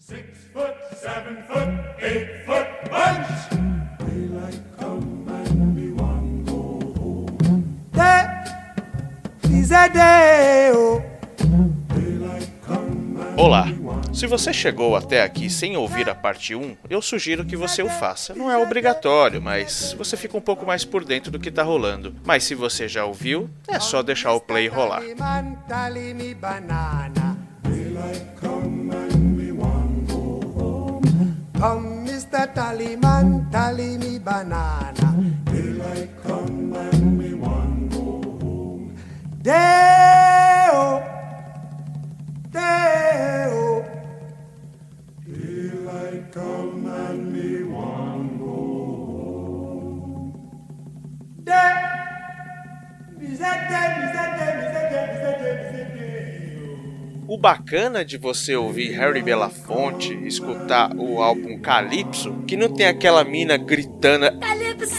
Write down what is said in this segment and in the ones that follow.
Six foot, seven foot, eight foot bunch. Daylight come and we want go home. Daylight come and Olá! Se você chegou até aqui sem ouvir a parte 1, eu sugiro que você o faça. Não é obrigatório, mas você fica um pouco mais por dentro do que tá rolando. Mas se você já ouviu, é só deixar o play rolar. Come, Mr. Tallyman, tally me banana. Daylight come and we want go home. Deo, Deo. Daylight come and we want go O bacana de você ouvir Harry Belafonte escutar o álbum Calypso, que não tem aquela mina gritando. Calypso!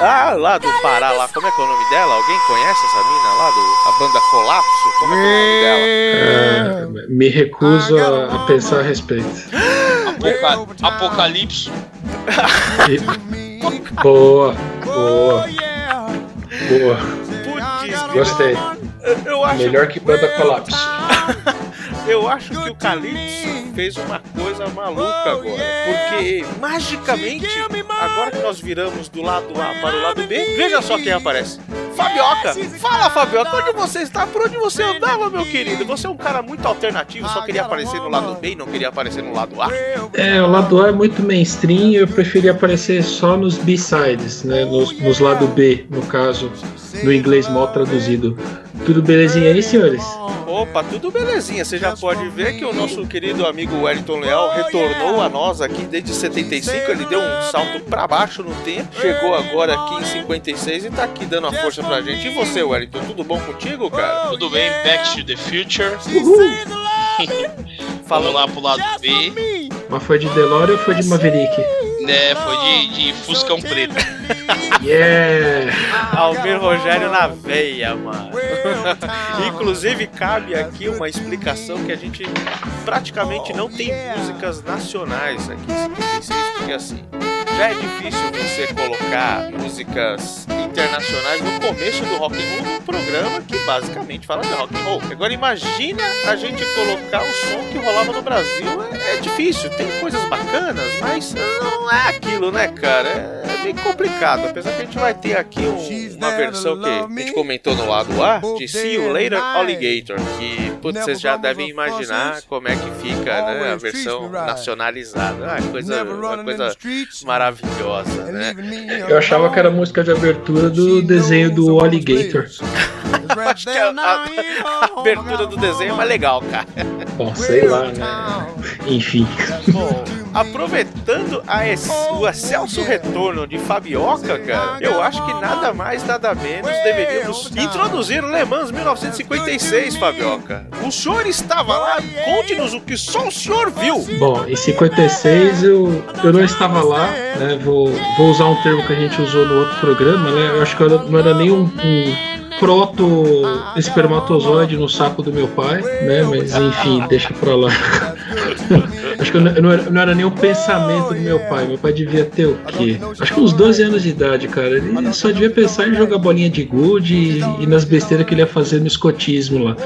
Ah, lá do Pará, lá. Como é que é o nome dela? Alguém conhece essa mina lá do a banda Colapso? Como é que é o nome dela? É, me recuso a, a pensar a respeito. Apoca- Apocalipse. E- boa, boa, boa. Putz, Gostei. eu, eu acho Melhor que banda colapso. Eu acho que o Calypso fez uma coisa maluca agora. Porque, magicamente, agora que nós viramos do lado A para o lado B, veja só quem aparece. Fabioca! Fala, Fabioca! Onde você está? Por onde você andava, meu querido? Você é um cara muito alternativo, só queria aparecer no lado B e não queria aparecer no lado A. É, o lado A é muito mainstream eu preferia aparecer só nos B-sides, né? Nos, nos lado B, no caso, no inglês mal traduzido. Tudo belezinha aí, senhores? Opa, tudo belezinha. Você já pode ver que o nosso querido amigo Wellington Leal retornou a nós aqui desde 75. Ele deu um salto pra baixo no tempo. Chegou agora aqui em 56 e tá aqui dando a força pra gente. E você, Wellington, tudo bom contigo, cara? Tudo bem? Back to the Future. Vamos Falando lá pro lado B. Mas foi de DeLorean ou foi de Maverick? Né, foi de, de Fuscão Preto. Yeah! Almir Rogério na veia, mano. Inclusive, cabe aqui uma explicação que a gente praticamente não tem músicas nacionais aqui em 56, porque assim, já é difícil você colocar músicas internacionais no começo do rock and roll num programa que basicamente fala de rock and roll. Agora imagina a gente colocar o som que rolava no Brasil, é, é difícil, tem coisas bacanas, mas não é aquilo, né, cara? É, é bem complicado, apesar que a gente vai ter aqui um- uma versão que a gente comentou no lado A, de See You Later Alligator, que putz, vocês já devem imaginar como é que fica, né, a versão nacionalizada. Ah, coisa, uma coisa maravilhosa, né? Eu achava que era a música de abertura do desenho do Alligator. Acho que a, a- a abertura do desenho é mais legal, cara. Bom, sei lá, né? Enfim. Bom, aproveitando a o excelso retorno de Fabioca, cara, eu acho que nada mais, nada menos deveríamos introduzir Le Mans 1956, Fabioca. O senhor estava lá, conte-nos o que só o senhor viu. Bom, em 56 eu, eu não estava lá, né? Vou, vou usar um termo que a gente usou no outro programa, né? Eu acho que eu não era nem um, um proto-espermatozoide no saco do meu pai, né? Mas enfim, deixa pra lá. acho que eu não, era, não era nem um pensamento do meu pai. Meu pai devia ter o quê? Acho que uns 12 anos de idade, cara. Ele só devia pensar em jogar bolinha de gude e, e nas besteiras que ele ia fazer no escotismo lá.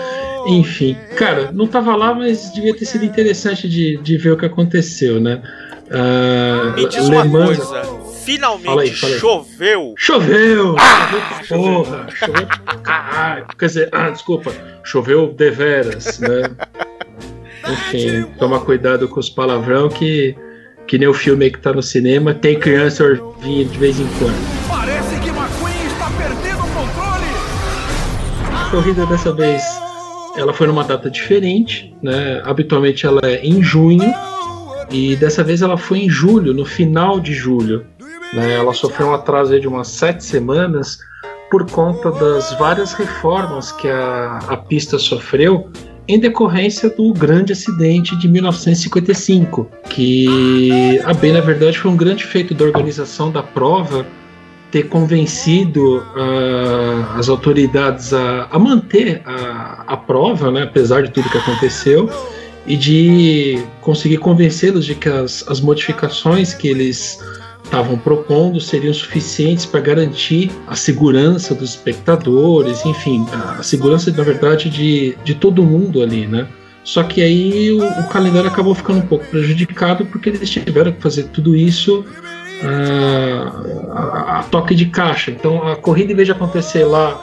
Enfim, cara, não tava lá, mas devia ter sido interessante de, de ver o que aconteceu, né? Ah, Me diz Le uma Mans- coisa. Finalmente Fala aí, fala aí. choveu. Choveu! Choveu, porra! Choveu pra caralho! Quer dizer, ah, desculpa, choveu deveras, né? Enfim, toma cuidado com os palavrão que, que nem o filme aí que tá no cinema, tem criança ouvindo de vez em quando. Parece que McQueen está perdendo o controle. A corrida dessa vez ela foi numa data diferente, né? Habitualmente ela é em junho e dessa vez ela foi em julho, no final de julho. Né? Ela sofreu um atraso de umas sete semanas por conta das várias reformas que a, a pista sofreu em decorrência do grande acidente de 1955, que, a bem na verdade, foi um grande feito da organização da prova ter convencido ah, as autoridades a, a manter a, a prova, né, apesar de tudo que aconteceu, e de conseguir convencê-los de que as, as modificações que eles estavam propondo seriam suficientes para garantir a segurança dos espectadores, enfim, a segurança, na verdade, de, de todo mundo ali, né? Só que aí o, o calendário acabou ficando um pouco prejudicado porque eles tiveram que fazer tudo isso uh, a, a, toque de caixa. Então a corrida, em vez de acontecer lá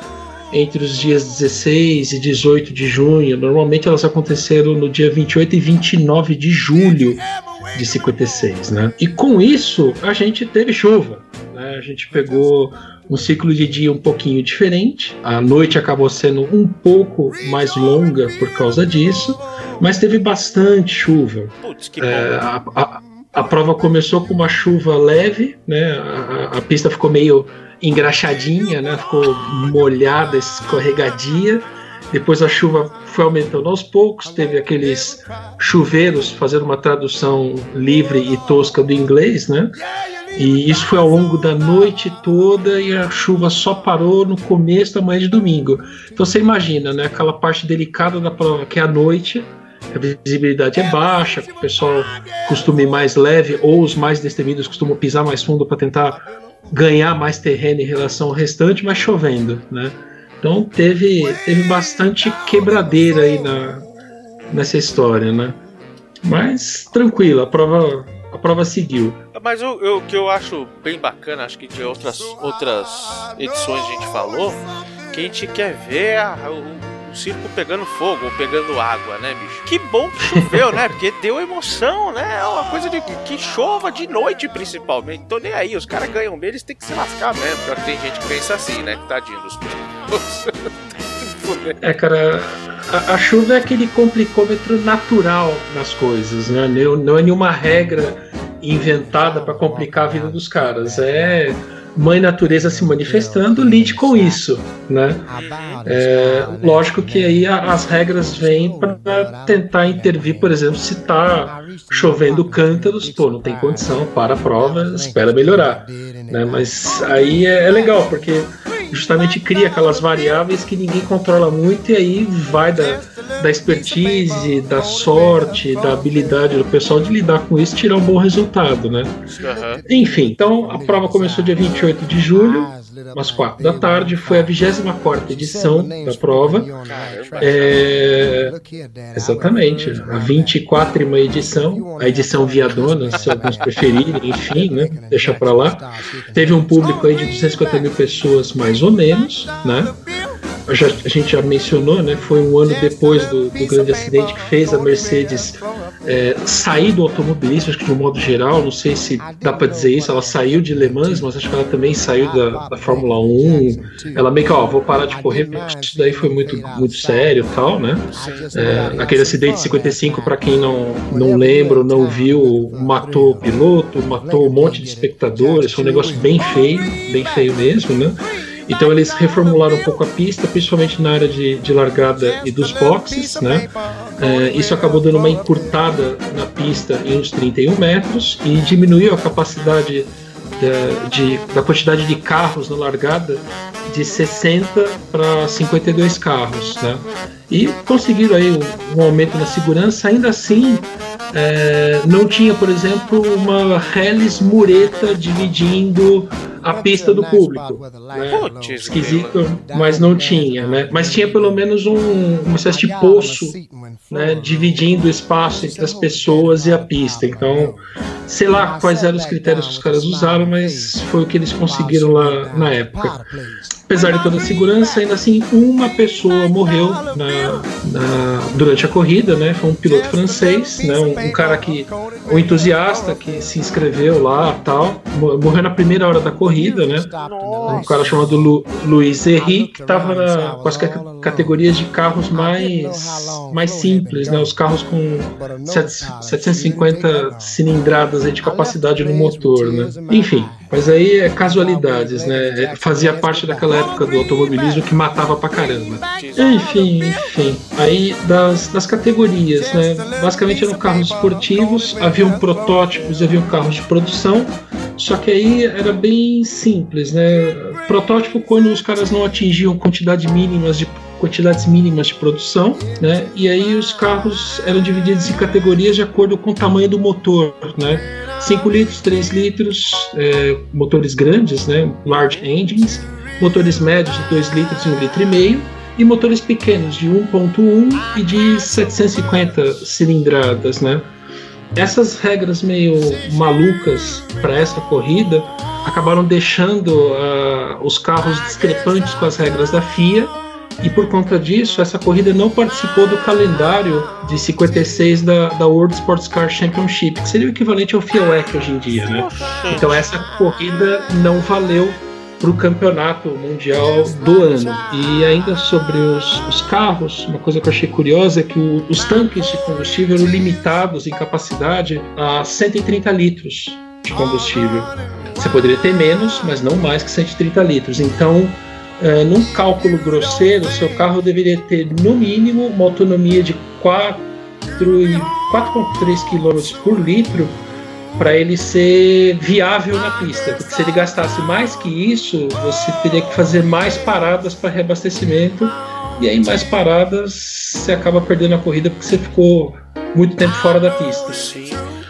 entre os dias 16 e 18 de junho, normalmente elas aconteceram no dia 28 e 29 de julho de 56, né? E com isso a gente teve chuva, né? A gente pegou um ciclo de dia um pouquinho diferente. A noite acabou sendo um pouco mais longa por causa disso, mas teve bastante chuva. Putz, que É, a, a- a prova começou com uma chuva leve, né? A, a- a pista ficou meio engraxadinha, né? Ficou molhada, escorregadia. Depois a chuva foi aumentando aos poucos, teve aqueles chuveiros, fazendo uma tradução livre e tosca do inglês, né? E isso foi ao longo da noite toda e a chuva só parou no começo da manhã de domingo. Então você imagina, né? Aquela parte delicada da prova que é a noite, a visibilidade é baixa, o pessoal costuma ir mais leve, ou os mais destemidos costumam pisar mais fundo para tentar ganhar mais terreno em relação ao restante, mas chovendo, né? Então teve, teve bastante quebradeira aí na, nessa história, né? Mas tranquilo, a prova, a prova seguiu. Mas o, o que eu acho bem bacana, acho que de outras, outras edições a gente falou, que a gente quer ver a- o, o circo pegando fogo ou pegando água, né, bicho? Que bom que choveu, né? Porque deu emoção, né? É uma coisa de que, chova de noite, principalmente. Tô nem aí, os caras ganham bem, eles têm que se lascar mesmo. Pior que tem gente que pensa assim, né? Que tadinho dos. É, cara, a, a chuva é aquele complicômetro natural nas coisas, né? Não, não é nenhuma regra inventada para complicar a vida dos caras. É mãe natureza se manifestando, lide com isso, né? É, lógico que aí as regras vêm para tentar intervir, por exemplo, se tá chovendo cântaros, pô, não tem condição, para a prova, espera melhorar, né? Mas aí é, é legal, porque justamente cria aquelas variáveis que ninguém controla muito e aí vai da, da expertise, da sorte, da habilidade do pessoal de lidar com isso e tirar um bom resultado, né? Aham. Enfim, então a prova começou dia 28 de julho, às 4 da tarde, foi a 24 edição da prova. É, exatamente, a 24 edição, a edição viadona, se alguns preferirem, enfim, né? Deixa pra lá. Teve um público aí de 250 mil pessoas, mais ou menos, né? Já- a gente já mencionou, né? Foi um ano depois do, do grande acidente que fez a Mercedes é, sair do automobilismo, acho que de um modo geral, não sei se dá pra dizer isso, ela saiu de Le Mans, mas acho que ela também saiu da, da Fórmula 1. Ela meio que, ó, vou parar de correr, porque isso daí foi muito, muito sério tal, né? É, aquele acidente de 55, para quem não, não lembra ou não viu, matou o piloto, matou um monte de espectadores, foi um negócio bem feio, bem feio mesmo, né? Então eles reformularam um pouco a pista, principalmente na área de, de largada e dos boxes, né? É, isso acabou dando uma encurtada na pista em uns 31 metros e diminuiu a capacidade da, de- da quantidade de carros na largada de 60 para 52 carros, né? E conseguiram aí um, um aumento na segurança, ainda assim é, não tinha, por exemplo, uma Hellis mureta dividindo a pista do público. Né? Esquisito, mas não tinha, né? Mas tinha pelo menos um, uma espécie de poço né, dividindo o espaço entre as pessoas e a pista. Então, sei lá quais eram os critérios que os caras usaram, mas foi o que eles conseguiram lá na época. Apesar de toda a segurança, ainda assim, uma pessoa morreu na- na- durante a corrida, né? Foi um piloto francês, né? Um, um cara que, um entusiasta que se inscreveu lá, tal, mo- morreu na primeira hora da corrida, né? Um cara chamado Lu, Luiz Henri, que estava com as ca- categorias de carros mais, mais simples, né? Os carros com sete- 750 cilindradas de capacidade no motor, né? Enfim, mas aí é casualidades, né? É- Fazia parte daquela época do automobilismo que matava pra caramba. Enfim, enfim. Aí das, das categorias, né? Basicamente eram carros esportivos, haviam protótipos, haviam carros de produção. Só que aí era bem simples, né? Protótipo quando os caras não atingiam quantidade mínimas de quantidades mínimas de produção, né? E aí os carros eram divididos em categorias de acordo com o tamanho do motor, né? 5 litros, 3 litros, é, motores grandes, né? Large engines, motores médios de 2 litros e 1 litro e meio, e motores pequenos de 1.1 e de 750 cilindradas, né? Essas regras meio malucas para essa corrida acabaram deixando uh, os carros discrepantes com as regras da FIA e por conta disso essa corrida não participou do calendário de 56 da, da World Sports Car Championship, que seria o equivalente ao FIA hoje em dia, né? Então essa corrida não valeu para o campeonato mundial do ano. E ainda sobre os, os, carros, uma coisa que eu achei curiosa é que o, os tanques de combustível eram limitados em capacidade a 130 litros de combustível. Você poderia ter menos, mas não mais que 130 litros. Então, é, num cálculo grosseiro, seu carro deveria ter no mínimo uma autonomia de 4,3 km por litro para ele ser viável na pista. Porque se ele gastasse mais que isso, você teria que fazer mais paradas para reabastecimento. E aí, mais paradas, você acaba perdendo a corrida porque você ficou muito tempo fora da pista.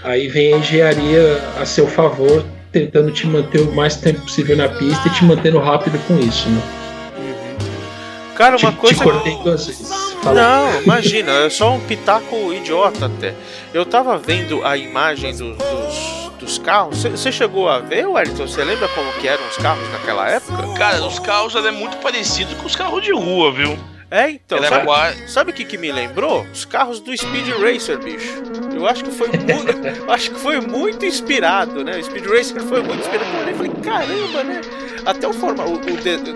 Aí vem a engenharia a seu favor, tentando te manter o mais tempo possível na pista e te mantendo rápido com isso, né? Cara, uma te, coisa. Te cortei duas vezes. Fala. Não, imagina, é só um pitaco idiota até. Eu tava vendo a imagem do, dos, dos carros. Você chegou a ver, Wellington? Você lembra como que eram os carros naquela época? Cara, os carros eram muito parecidos com os carros de rua, viu? É, então. Ele sabe, era quase- sabe o que, que me lembrou? Os carros do Speed Racer, bicho. Eu acho que foi muito, acho que foi muito inspirado, né? O Speed Racer foi muito inspirado. Eu falei, caramba, né? Até o formato,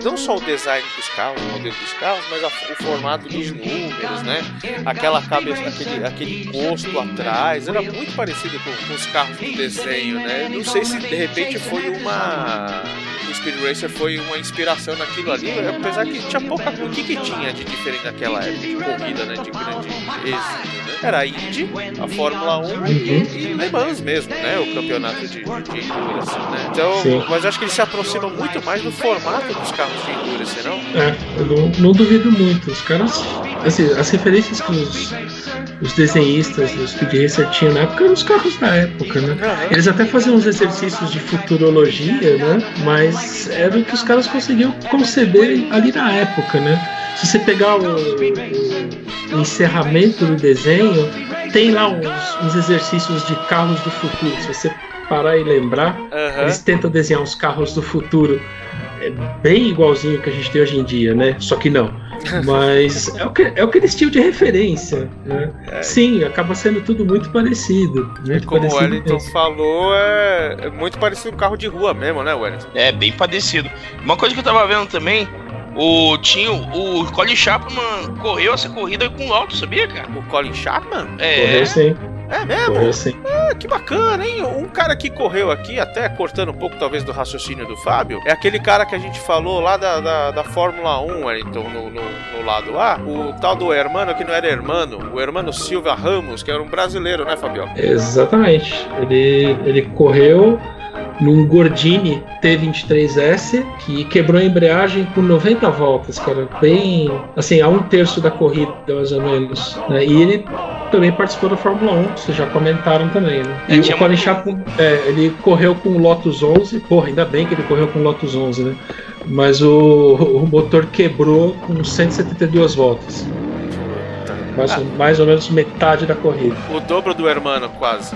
não só o design dos carros, o modelo dos carros, mas a- o formato dos números, né? Aquela cabeça, aquele, aquele encosto atrás, era muito parecido com, com os carros do desenho, né? Não sei se de repente foi uma o Speed Racer foi uma inspiração naquilo ali, apesar que tinha pouca o que, que tinha de diferente naquela época de corrida, né, de grande êxito, né? Era a Indy, a Fórmula 1 e, e Le Mans mesmo, né, o campeonato de, de endurance, né? Então, Sim. mas eu acho que ele se aproxima muito mais do formato dos carros de endurance, não? É, eu não, não duvido muito. Os caras. Assim, as referências que os, os desenhistas do Speed Racer tinham na época eram os carros da época, né? Aham. Eles até faziam uns exercícios de futurologia, né? Mas era o que os caras conseguiam conceber ali na época, né? Se você pegar o, o- o encerramento do desenho, tem lá uns, uns exercícios de carros do futuro. Se você parar e lembrar, eles tentam desenhar os carros do futuro é bem igualzinho que a gente tem hoje em dia, né? Só que não. Mas é o que, é o que eles tinham de referência, né? Sim, acaba sendo tudo muito parecido. Muito Como o parecido Wellington mesmo. falou, é, é muito parecido com carro de rua mesmo, né, Wellington? É, bem parecido. Uma coisa que eu tava vendo também, o tinha o Colin Chapman correu essa corrida com o Lotus, sabia, cara? O Colin Chapman? É, Correu sim, É mesmo? correu sim. Ah, que bacana, hein? Um cara que correu aqui, até cortando um pouco talvez do raciocínio do Fábio, é aquele cara que a gente falou lá da, da, da Fórmula 1, Wellington, no, no, no lado A, o tal do Hermano, que não era Hermano, o Hermano Silva Ramos, que era um brasileiro, né, Fabio? Exatamente. Ele, ele correu num Gordini T23S que quebrou a embreagem com 90 voltas, que era bem. assim, a um terço da corrida, mais ou menos. né? E ele também participou da Fórmula 1, vocês já comentaram também, né? É, E o Colin Chapman, é, ele correu com o Lotus 11, porra, ainda bem que ele correu com o Lotus 11, né? Mas o, o motor quebrou com 172 voltas. Mais, ou- mais ou menos metade da corrida. O dobro do Hermano, quase.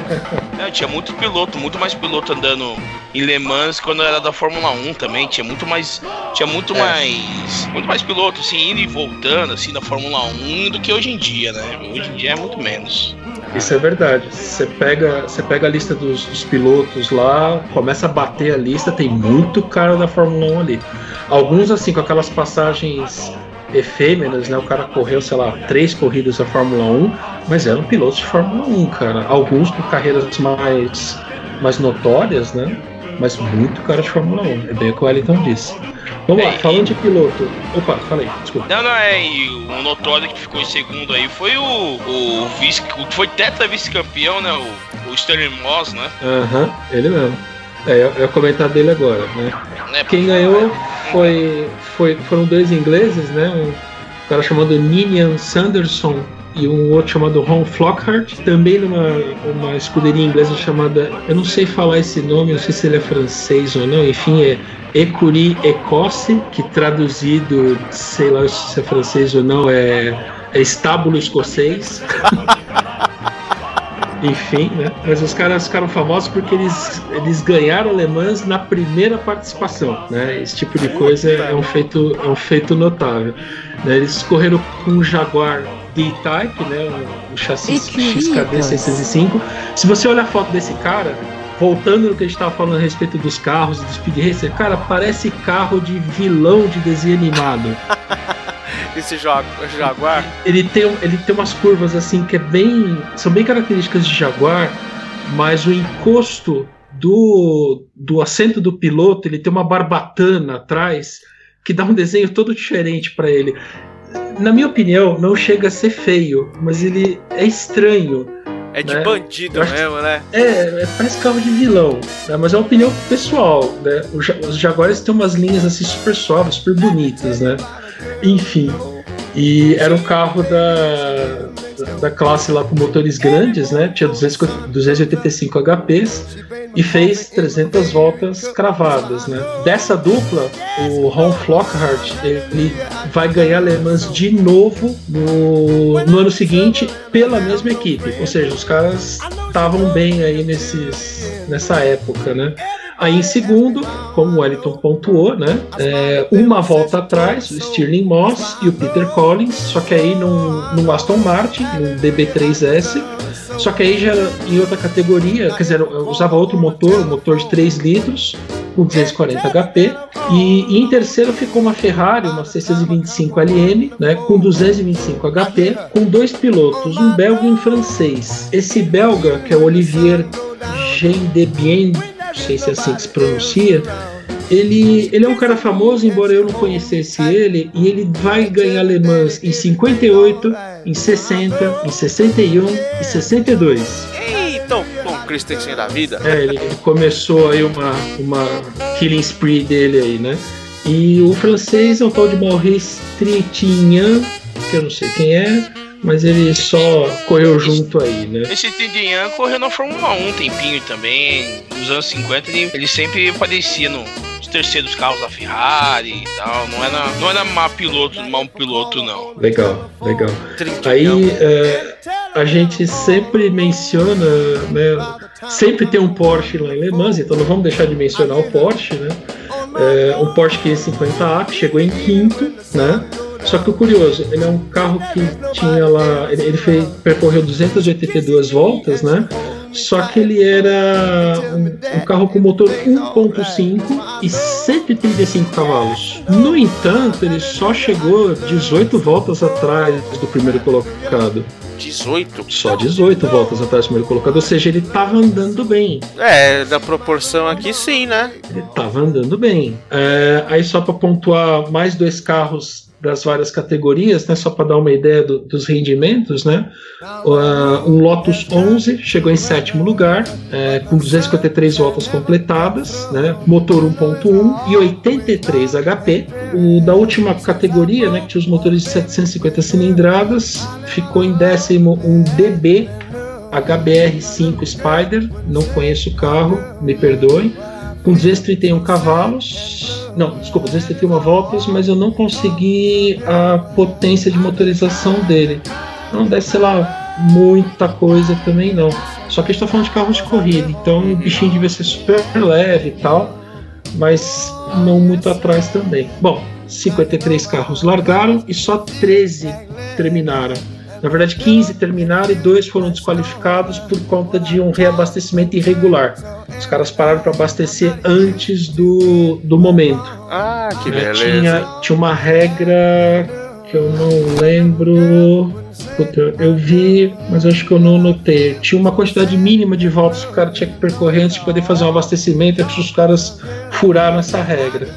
Não, tinha muito piloto, muito mais piloto andando em Le Mans quando era da Fórmula 1 também. Tinha muito mais. Tinha muito É. mais. Muito mais piloto, assim, indo e voltando, assim, da Fórmula 1 do que hoje em dia, né? Hoje em dia é muito menos. Isso é verdade. Você pega, você pega a lista dos, dos pilotos lá, começa a bater a lista, tem muito cara da Fórmula 1 ali. Alguns, assim, com aquelas passagens efêmeras, né? O cara correu, sei lá, três corridas da Fórmula 1, mas eram pilotos de Fórmula 1, cara. Alguns com carreiras mais, mais notórias, né? Mas muito cara de Fórmula 1. É bem o que o Wellington disse. Vamos lá, É, e- falando de piloto. Opa, falei, desculpa. Não, não, é, e o notório que ficou em segundo aí foi o, o vice, foi tetra vice-campeão, né? O, o Sterling Moss, né? Aham, ele mesmo. É, eu, eu ia comentar dele agora, né? Né, Quem ganhou foi, foi, foram dois ingleses, né? um cara chamado Ninian Sanderson e um outro chamado Ron Flockhart, também numa uma escuderia inglesa chamada, eu não sei falar esse nome, não sei se ele é francês ou não, enfim, é Ecurie Ecosse, que traduzido, sei lá se é francês ou não, é, é estábulo escocês. Enfim, né? Mas os caras ficaram famosos porque eles, eles ganharam alemãs na primeira participação, né? Esse tipo de coisa é um feito, é um feito notável. Né? Eles correram com o Jaguar D-Type, né? O chassi XKD 605. Se você olhar a foto desse cara, voltando no que a gente estava falando a respeito dos carros e do Speed Racer, cara, parece carro de vilão de desenho animado. Esse Jaguar? Ele tem, ele tem umas curvas assim que é bem. são bem características de Jaguar, mas o encosto do, do assento do piloto, ele tem uma barbatana atrás que dá um desenho todo diferente para ele. Na minha opinião, não chega a ser feio, mas ele é estranho. É de né? bandido mesmo, né? É, é, parece carro de vilão, né? mas é uma opinião pessoal, né? Os Jaguares têm umas linhas assim super suaves, super bonitas, né? Enfim. E era um carro da, da classe lá com motores grandes, né? Tinha 285 HPs e fez 300 voltas cravadas, né? Dessa dupla, o Ron Flockhart ele vai ganhar Le Mans de novo no, no ano seguinte pela mesma equipe. Ou seja, os caras estavam bem aí nesses, nessa época, né? Aí em segundo, como o Wellington pontuou, né? É, uma volta atrás, o Stirling Moss e o Peter Collins, só que aí no, Aston Martin, no DB3S. Só que aí já em outra categoria, quer dizer, usava outro motor, um motor de 3 litros, com 240 HP. E, e, em terceiro ficou uma Ferrari, uma 625 LM, né, com 225 HP, com dois pilotos, um belga e um francês. Esse belga, que é o Olivier Gendebien não sei se é assim que se pronuncia, ele, ele é um cara famoso, embora eu não conhecesse ele, e ele vai ganhar Le Mans em 58, em 60, em 61 e 62. Então, Tom Christensen da vida. É, ele, ele começou aí uma, uma killing spree dele aí, né? E o francês é um tal de Maurice Trintignant, que eu não sei quem é, mas ele só correu junto aí, né? Esse Trintignant correu na Fórmula 1 um tempinho também. Nos anos 50 ele, ele sempre aparecia no, nos terceiros carros da Ferrari e tal. Não era, não era má piloto, mau piloto, não. Legal, legal. Aí é, a gente sempre menciona, né? Sempre tem um Porsche lá em Le Mans, então não vamos deixar de mencionar o Porsche, né? É, um Porsche 550A que chegou em quinto, né? Só que o curioso, ele é um carro que tinha lá, ele, ele fez, percorreu 282 voltas, né? Só que ele era um, um carro com motor 1.5 e 135 cavalos. No entanto, ele só chegou 18 voltas atrás do primeiro colocado. 18? Só 18 voltas atrás do primeiro colocado, ou seja, ele estava andando bem. É, da proporção aqui sim, né? Ele estava andando bem. É, aí só para pontuar mais dois carros das várias categorias, né, só para dar uma ideia do, dos rendimentos, né, uh, um Lotus 11 chegou em sétimo lugar, é, com 253 voltas completadas, né, motor 1.1 e 83 HP. O da última categoria, né, que tinha os motores de 750 cilindradas, ficou em décimo um DB HBR5 Spider, não conheço o carro, me perdoem, com 231 cavalos, não, desculpa, 271 voltas, mas eu não consegui a potência de motorização dele. Não deve ser lá muita coisa também não. Só que a gente tá falando de carros de corrida, então o bichinho devia ser super leve e tal, mas não muito atrás também. Bom, 53 carros largaram e só 13 terminaram. Na verdade, 15 terminaram e dois foram desqualificados por conta de um reabastecimento irregular. Os caras pararam para abastecer antes do, do momento. Ah, que né? beleza. Tinha, tinha uma regra eu não lembro. Puta, eu vi, mas acho que eu não notei. Tinha uma quantidade mínima de voltas que o cara tinha que percorrer antes de poder fazer um abastecimento, é que os caras furaram essa regra.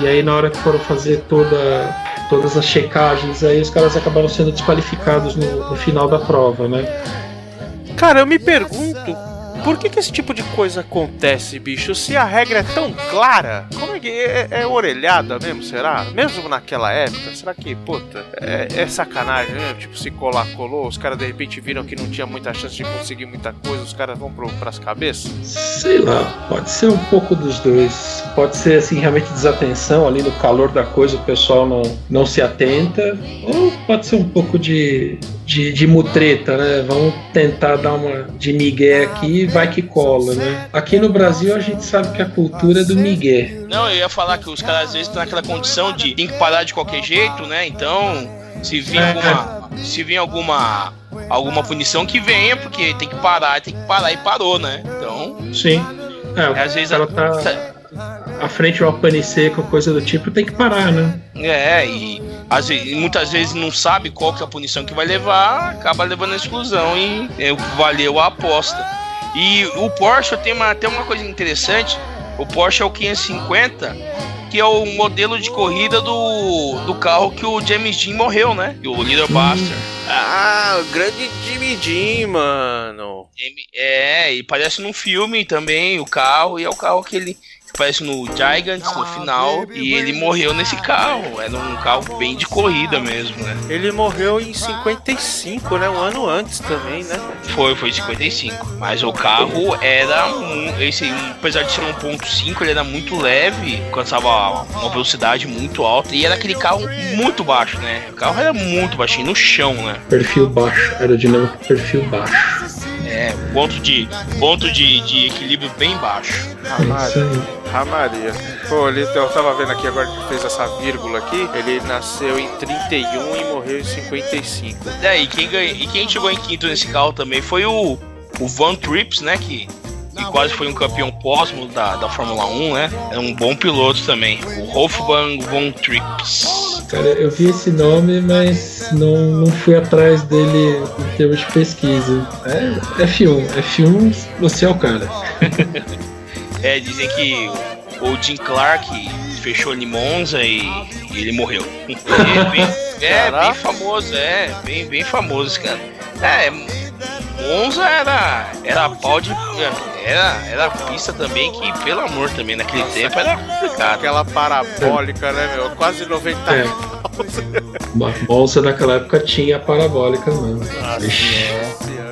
E aí, na hora que foram fazer toda todas as checagens, aí os caras acabaram sendo desqualificados no, no final da prova, né? Cara, eu me pergunto por que, que esse tipo de coisa acontece, bicho? Se a regra é tão clara, como é que é, é orelhada mesmo, será? Mesmo naquela época, será que, puta, é, é sacanagem, né? Tipo, se colar, colou, os caras de repente viram que não tinha muita chance de conseguir muita coisa, os caras vão pro, pras cabeças? Sei lá, pode ser um pouco dos dois. Pode ser assim, realmente desatenção ali no calor da coisa, o pessoal não, não se atenta, ou pode ser um pouco de, de, de mutreta, né? Vamos tentar dar uma de migué aqui vai que cola, né? Aqui no Brasil a gente sabe que a cultura é do migué. Não, eu ia falar que os caras às vezes estão naquela condição de tem que parar de qualquer jeito, né? Então, se vir É. alguma. Se vir alguma. Alguma punição que venha, porque tem que parar, tem que parar e parou, né? Então, Sim. É, às vezes ela a- tá à frente seca ou coisa do tipo, tem que parar, né? É, e às vezes, muitas vezes não sabe qual que é a punição que vai levar, acaba levando a exclusão e é, valeu a aposta. E o Porsche tem uma, tem uma coisa interessante, o Porsche é o 550, que é o modelo de corrida do, do carro que o James Dean morreu, né? O Little Buster. Ah, o grande Jimmy Dean, mano. É, e parece num filme também, o carro, e é o carro que ele aparece no Giants no final, e ele morreu nesse carro. Era um carro bem de corrida mesmo, né? Ele morreu em 55, né? Um ano antes também, né? Foi, foi 55. Mas o carro era. mu- Esse, apesar de ser um 1.5, ele era muito leve, alcançava uma velocidade muito alta. E era aquele carro muito baixo, né? O carro era muito baixinho, no chão, né? Perfil baixo, aerodinâmico perfil baixo. É, ponto de, ponto de, de equilíbrio bem baixo. É isso aí. Ah, Maria. Pô, ele, eu tava vendo aqui agora que fez essa vírgula aqui. Ele nasceu em 31 e morreu em 55. É, e quem, ganha, e quem chegou em quinto nesse carro também foi o, o Van Trips, né? Que, que quase foi um campeão póstumo da, da Fórmula 1, né? É um bom piloto também. O Wolfgang Von Trips. Cara, eu vi esse nome, mas não, não fui atrás dele em termos de pesquisa. É F1, F1 você é o cara. É, dizem que o Jim Clark fechou em Monza e, e ele morreu. É, bem, é, bem famoso, é, bem, bem famoso esse cara. É, Monza era, era pau de. Era, era pista também que, pelo amor também, naquele tempo era complicado. Aquela parabólica, né, meu? Quase 90 É. Bolsa naquela época tinha parabólica mesmo. Ixi.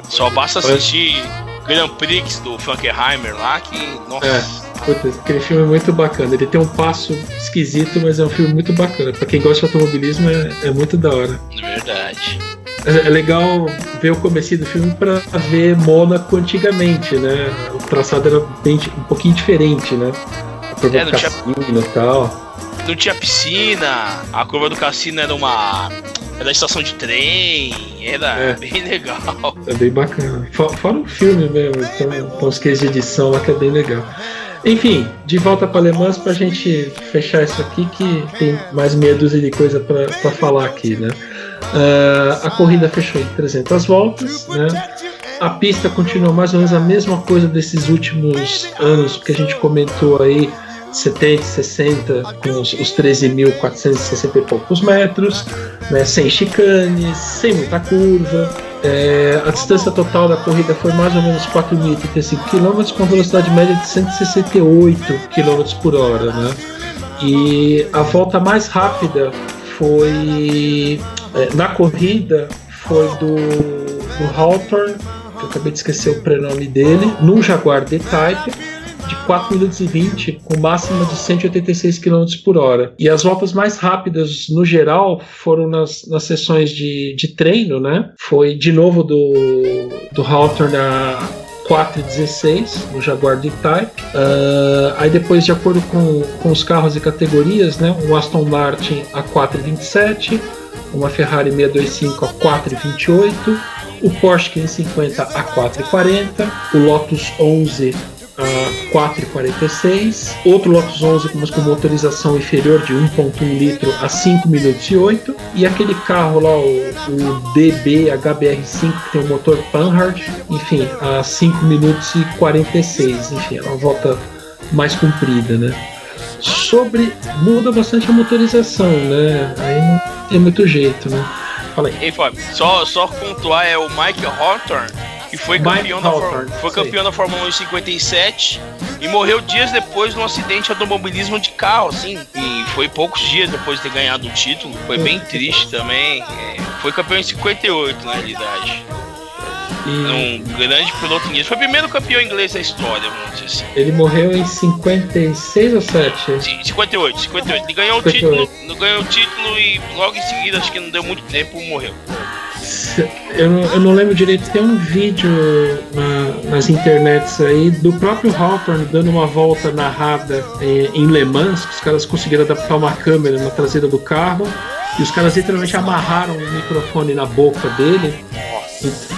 Só basta assistir Grand Prix do Funkenheimer lá que. Nossa. É. Puta, aquele filme é muito bacana. Ele tem um passo esquisito, mas é um filme muito bacana. Pra quem gosta de automobilismo, é, é muito da hora. É verdade. É é legal ver o começo do filme pra ver Mônaco antigamente, né? O traçado era bem, um pouquinho diferente, né? A curva É, do não tinha- cassino e tal. Não tinha piscina, a curva do cassino era uma. Era estação de trem, era É. bem legal. É bem bacana. Fo- Fora o filme mesmo, então, uns queijos de edição lá que é bem legal. Enfim, de volta para Alemãs pra gente fechar isso aqui, que tem mais meia dúzia de coisa pra falar aqui, né? Ah, a corrida fechou em 300 voltas, né? A pista continua mais ou menos a mesma coisa desses últimos anos que a gente comentou aí, 70, 60, com os, os 13.460 e poucos metros, né? sem chicanes, sem muita curva. É, a distância total da corrida foi mais ou menos 4.085 km com velocidade média de 168 km por hora. Né? E a volta mais rápida foi é, na corrida foi do, do Hawthorne, que eu acabei de esquecer o prenome dele, no Jaguar D-Type de 4 minutos e 20 com máxima de 186 km por hora. E as voltas mais rápidas no geral foram nas, nas sessões de, de treino, né? Foi de novo do, do Hawthorne a 4,16 no Jaguar D-Type. Ah, aí depois, de acordo com, com os carros e categorias, né? Um Aston Martin a 4,27, uma Ferrari 625 a 4,28, o Porsche 550 a 4,40, o Lotus 11 a 4,46, outro Lotus 11 mas com motorização inferior de 1.1 litro a 5 minutos e 8, e aquele carro lá, o, o DB HBR5 que tem o motor Panhard, enfim, a 5 minutos e 46, enfim, é uma volta mais comprida, né? Sobre muda bastante a motorização, né? Aí não tem muito jeito, né? Fala aí. Ei, Fábio, só, só pontuar é o Mike Hawthorne, que foi Mike campeão, da, foi campeão da Fórmula 1 em 57 e morreu dias depois num acidente de automobilismo de carro, assim. E foi poucos dias depois de ter ganhado o título. Foi bem triste também. É, foi campeão em 58, na realidade. E um grande piloto inglês. Foi o primeiro campeão inglês da história, vamos dizer assim. ele morreu em 56 ou 7? Sim, 58, 58. Ele ganhou o 58. título, ganhou o título e logo em seguida, acho que não deu muito tempo, morreu. Eu não, eu não lembro direito, tem um vídeo na- nas internets aí do próprio Hawthorne dando uma volta narrada eh, em Le Mans, que os caras conseguiram adaptar uma câmera na traseira do carro e os caras literalmente amarraram o microfone na boca dele.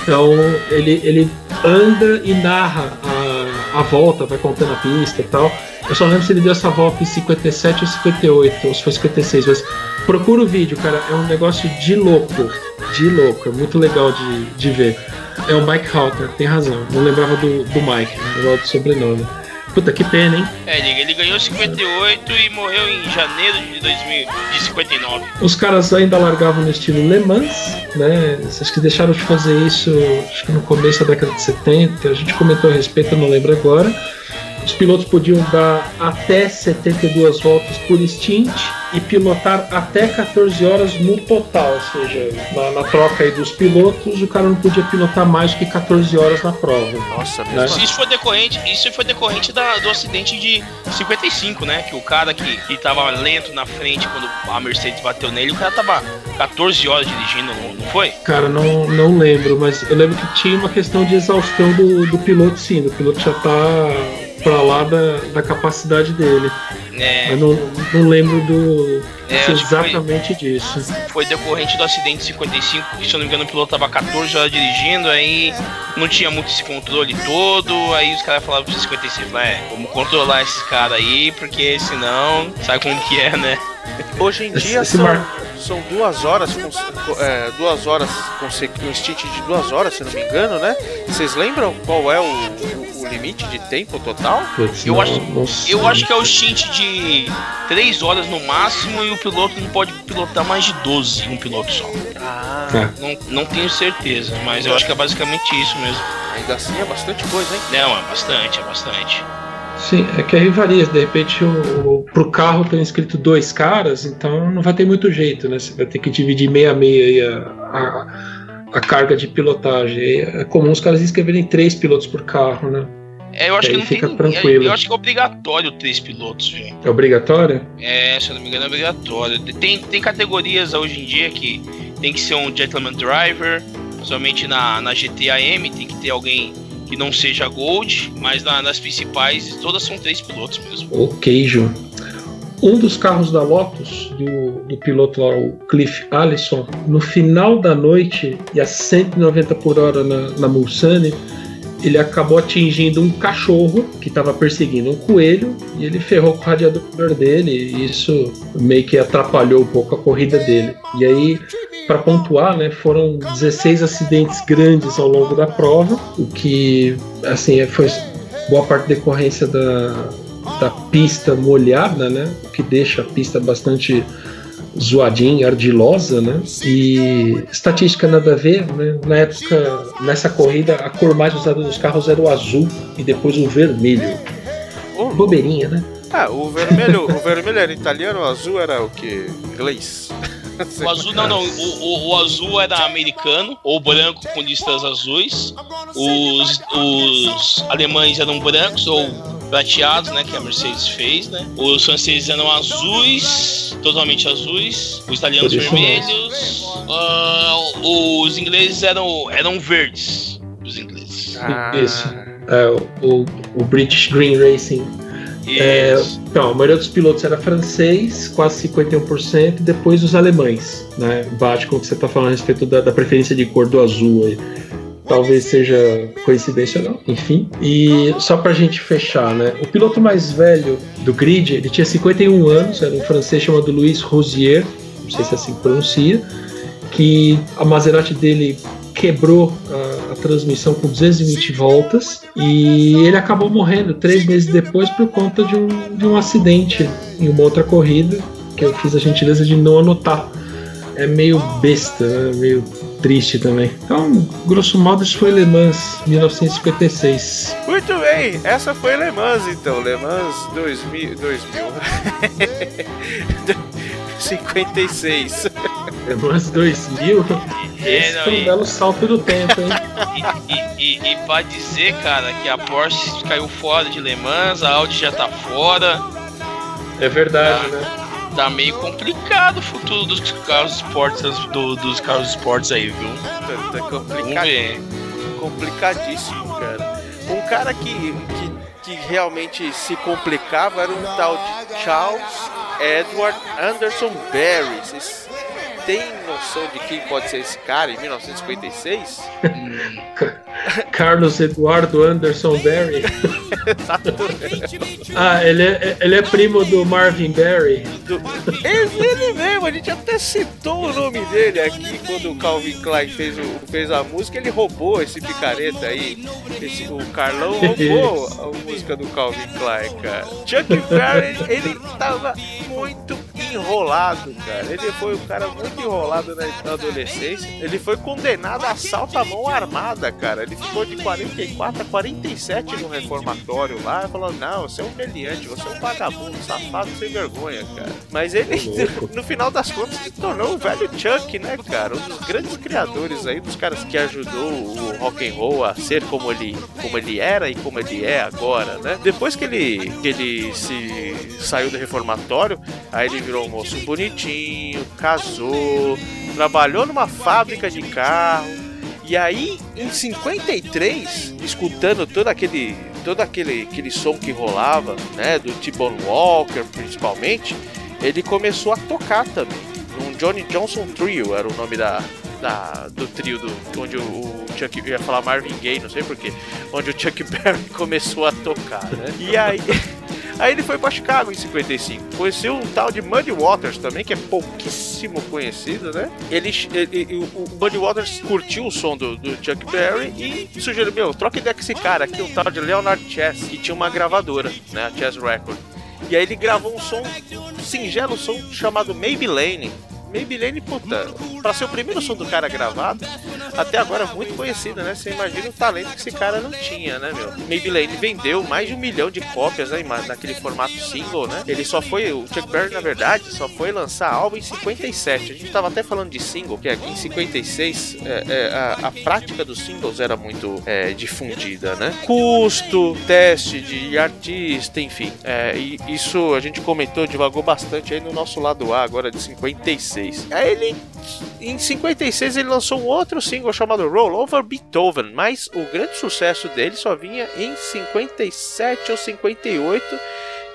Então ele, ele anda e narra a, a volta, vai contando a pista e tal. Eu só lembro se ele deu essa volta em 57 ou 58, ou se foi 56, mas procura o vídeo, cara. É um negócio de louco. De louco. É muito legal de, de ver. É o Mike Halter, tem razão. Não lembrava do, do Mike, não lembrava do sobrenome. Puta que pena, hein? É, ele, ele ganhou 58 e morreu em janeiro de 2000, de 59. Os caras ainda largavam no estilo Le Mans, né? Acho que deixaram de fazer isso acho que no começo da década de 70. A gente comentou a respeito, eu não lembro agora. Os pilotos podiam dar até 72 voltas por stint e pilotar até 14 horas no total, ou seja, na, na troca aí dos pilotos, o cara não podia pilotar mais do que 14 horas na prova. Nossa, Né? mesmo. Isso foi decorrente, isso foi decorrente da- do acidente de 55, né? Que o cara que, que tava lento na frente quando a Mercedes bateu nele, o cara tava 14 horas dirigindo, não, não foi? Cara, não, não lembro, mas eu lembro que tinha uma questão de exaustão do, do piloto, sim. O piloto já tá pra lá da, da capacidade dele. É, Eu não, não lembro do É, que foi- exatamente disso. foi decorrente do acidente de 55, que se eu não me engano o piloto tava 14 horas dirigindo, aí não tinha muito esse controle todo, aí os caras falavam pro 56, é, vamos controlar esses caras aí, porque senão, sabe como que é, né? Hoje em Esse- dia esse são, mar- são duas horas, cons- co- é, duas horas, conse- um stint de duas horas, se não me engano, né? Vocês lembram qual é o, o- o limite de tempo total? Putz, Eu não- acho- não. Eu acho que é o stint de 3 horas no máximo e o piloto não pode pilotar mais de 12, um piloto só. Ah, É. Não, não tenho certeza, mas eu acho que é basicamente isso mesmo. ainda assim é bastante coisa, hein? Não, é bastante, é bastante. Sim, é que aí varia. De repente, o, o, pro carro tem escrito dois caras, então não vai ter muito jeito, né? Você vai ter que dividir meia a meia aí a, a, a carga de pilotagem. É comum os caras escreverem três pilotos por carro, né? É, eu acho que não fica tem. tranquilo. Eu acho que é obrigatório três pilotos, viu? É obrigatório? É, se eu não me engano, é obrigatório. Tem, tem categorias hoje em dia que tem que ser um gentleman driver, somente na, na GTAM tem que ter alguém que não seja Gold, mas na- nas principais todas são três pilotos mesmo. Ok, Ju. Um dos carros da Lotus, do, do piloto lá, o Cliff Allison, no final da noite e a 190 por hora na, na Mulsanne, ele acabou atingindo um cachorro que estava perseguindo um coelho e ele ferrou com o radiador dele e isso meio que atrapalhou um pouco a corrida dele. E aí, para pontuar, né, foram 16 acidentes grandes ao longo da prova, o que assim foi boa parte decorrência da, da pista molhada, né? O que deixa a pista bastante zoadinha, ardilosa, né? E estatística nada a ver, né? Na época, nessa corrida, a cor mais usada dos carros era o azul e depois o vermelho. Ô, Bobeirinha, né? Ah, o vermelho, o vermelho era italiano, o azul era o que? Inglês. O azul, não, não. O, o- o azul era americano, ou branco com listas azuis. Os, os alemães eram brancos ou prateados, né? Que a Mercedes fez, né? Os franceses eram azuis, totalmente azuis. Os italianos vermelhos. Ah, os ingleses eram, eram verdes. Os ingleses. Ah, Isso. É, o, o British Green Racing. É, então, a maioria dos pilotos era francês, quase 51%, e depois os alemães, né? Bate com o que você está falando a respeito da, da preferência de cor do azul aí. Talvez seja coincidência ou não, enfim. E só pra gente fechar, né? O piloto mais velho do grid, ele tinha 51 anos, era um francês chamado Louis Rosier, não sei se é assim que pronuncia, que a Maserati dele quebrou a, a transmissão com 220 voltas e ele acabou morrendo três meses depois por conta de um, de um acidente em uma outra corrida que eu fiz a gentileza de não anotar. É meio besta, né? meio triste também. Então, grosso modo, isso foi Le Mans 1956. Muito bem, essa foi Le Mans então, Le Mans 2000, 2000. 56. Le Mans 2000? É, Esse não, foi um e- belo salto do tempo, hein? E, e, e, e pra dizer, cara, que a Porsche caiu fora de Le Mans, a Audi já tá fora, É verdade, né? tá meio complicado o futuro dos carros esportes, do- dos carros esportes aí, viu? Tá, tá Vamos complicado. ver. complicadíssimo, cara. Um cara que, que, que realmente se complicava era um tal de Charles Edward Anderson Barry. Vocês têm noção de quem pode ser esse cara em 1956? Carlos Eduardo Anderson Barry. ah, ele é, ele é primo do Marvin Barry. Do... Ele, ele mesmo, a gente até citou o nome dele aqui quando o Calvin Klein fez, o, fez a música. Ele roubou esse picareta aí. Esse, o Carlão roubou a música do Calvin Klein, cara. Chuck Berry, ele tava muito enrolado, cara. Ele foi um cara muito enrolado na na adolescência. Ele foi condenado a assalto à mão armada, cara. Ele ficou de 44 a 47 no reformatório lá. Falou: Não, você é um meliante, você é um vagabundo, safado, sem vergonha, cara. Mas ele, no final das contas, se tornou o velho Chuck, né, cara? Um dos grandes criadores aí, dos caras que ajudou o rock and roll a ser como ele, como ele era e como ele é agora, né? Depois que ele, que ele se saiu do reformatório, aí ele virou um moço bonitinho, casou, trabalhou numa fábrica de carro. E aí, em 53, escutando todo aquele todo aquele, aquele som que rolava, né, do T-Bone Walker principalmente, ele começou a tocar também. Um Johnny Johnson Trio era o nome da, da do trio do onde o, o Chuck ia falar Marvin Gaye, não sei porquê, onde o Chuck Berry começou a tocar, né? E aí Aí ele foi pra Chicago em 55. Conheceu um tal de Muddy Waters também, que é pouquíssimo conhecido, né? Ele, ele- o o Muddy Waters curtiu o som do, do Chuck Berry e sugeriu: Meu, troca ideia com esse cara aqui, um tal de Leonard Chess, que tinha uma gravadora, né? A Chess Record. E aí ele gravou um som, um singelo som chamado Maybelline. Maybelline, puta, pra ser o primeiro som do cara gravado, até agora muito conhecido, né? Você imagina o talento que esse cara não tinha, né, meu? Maybelline vendeu mais de um milhão de cópias né, naquele formato single, né? Ele só foi, o Chuck Berry, na verdade, só foi lançar álbum em 57. A gente tava até falando de single, que aqui em 56 é, é, a, a prática dos singles era muito é, difundida, né? Custo, teste de artista, enfim. É, isso a gente comentou, divagou bastante aí no nosso lado A, agora de 56. Aí ele em 56 ele lançou um outro single chamado Roll Over Beethoven, mas o grande sucesso dele só vinha em 57 ou 58,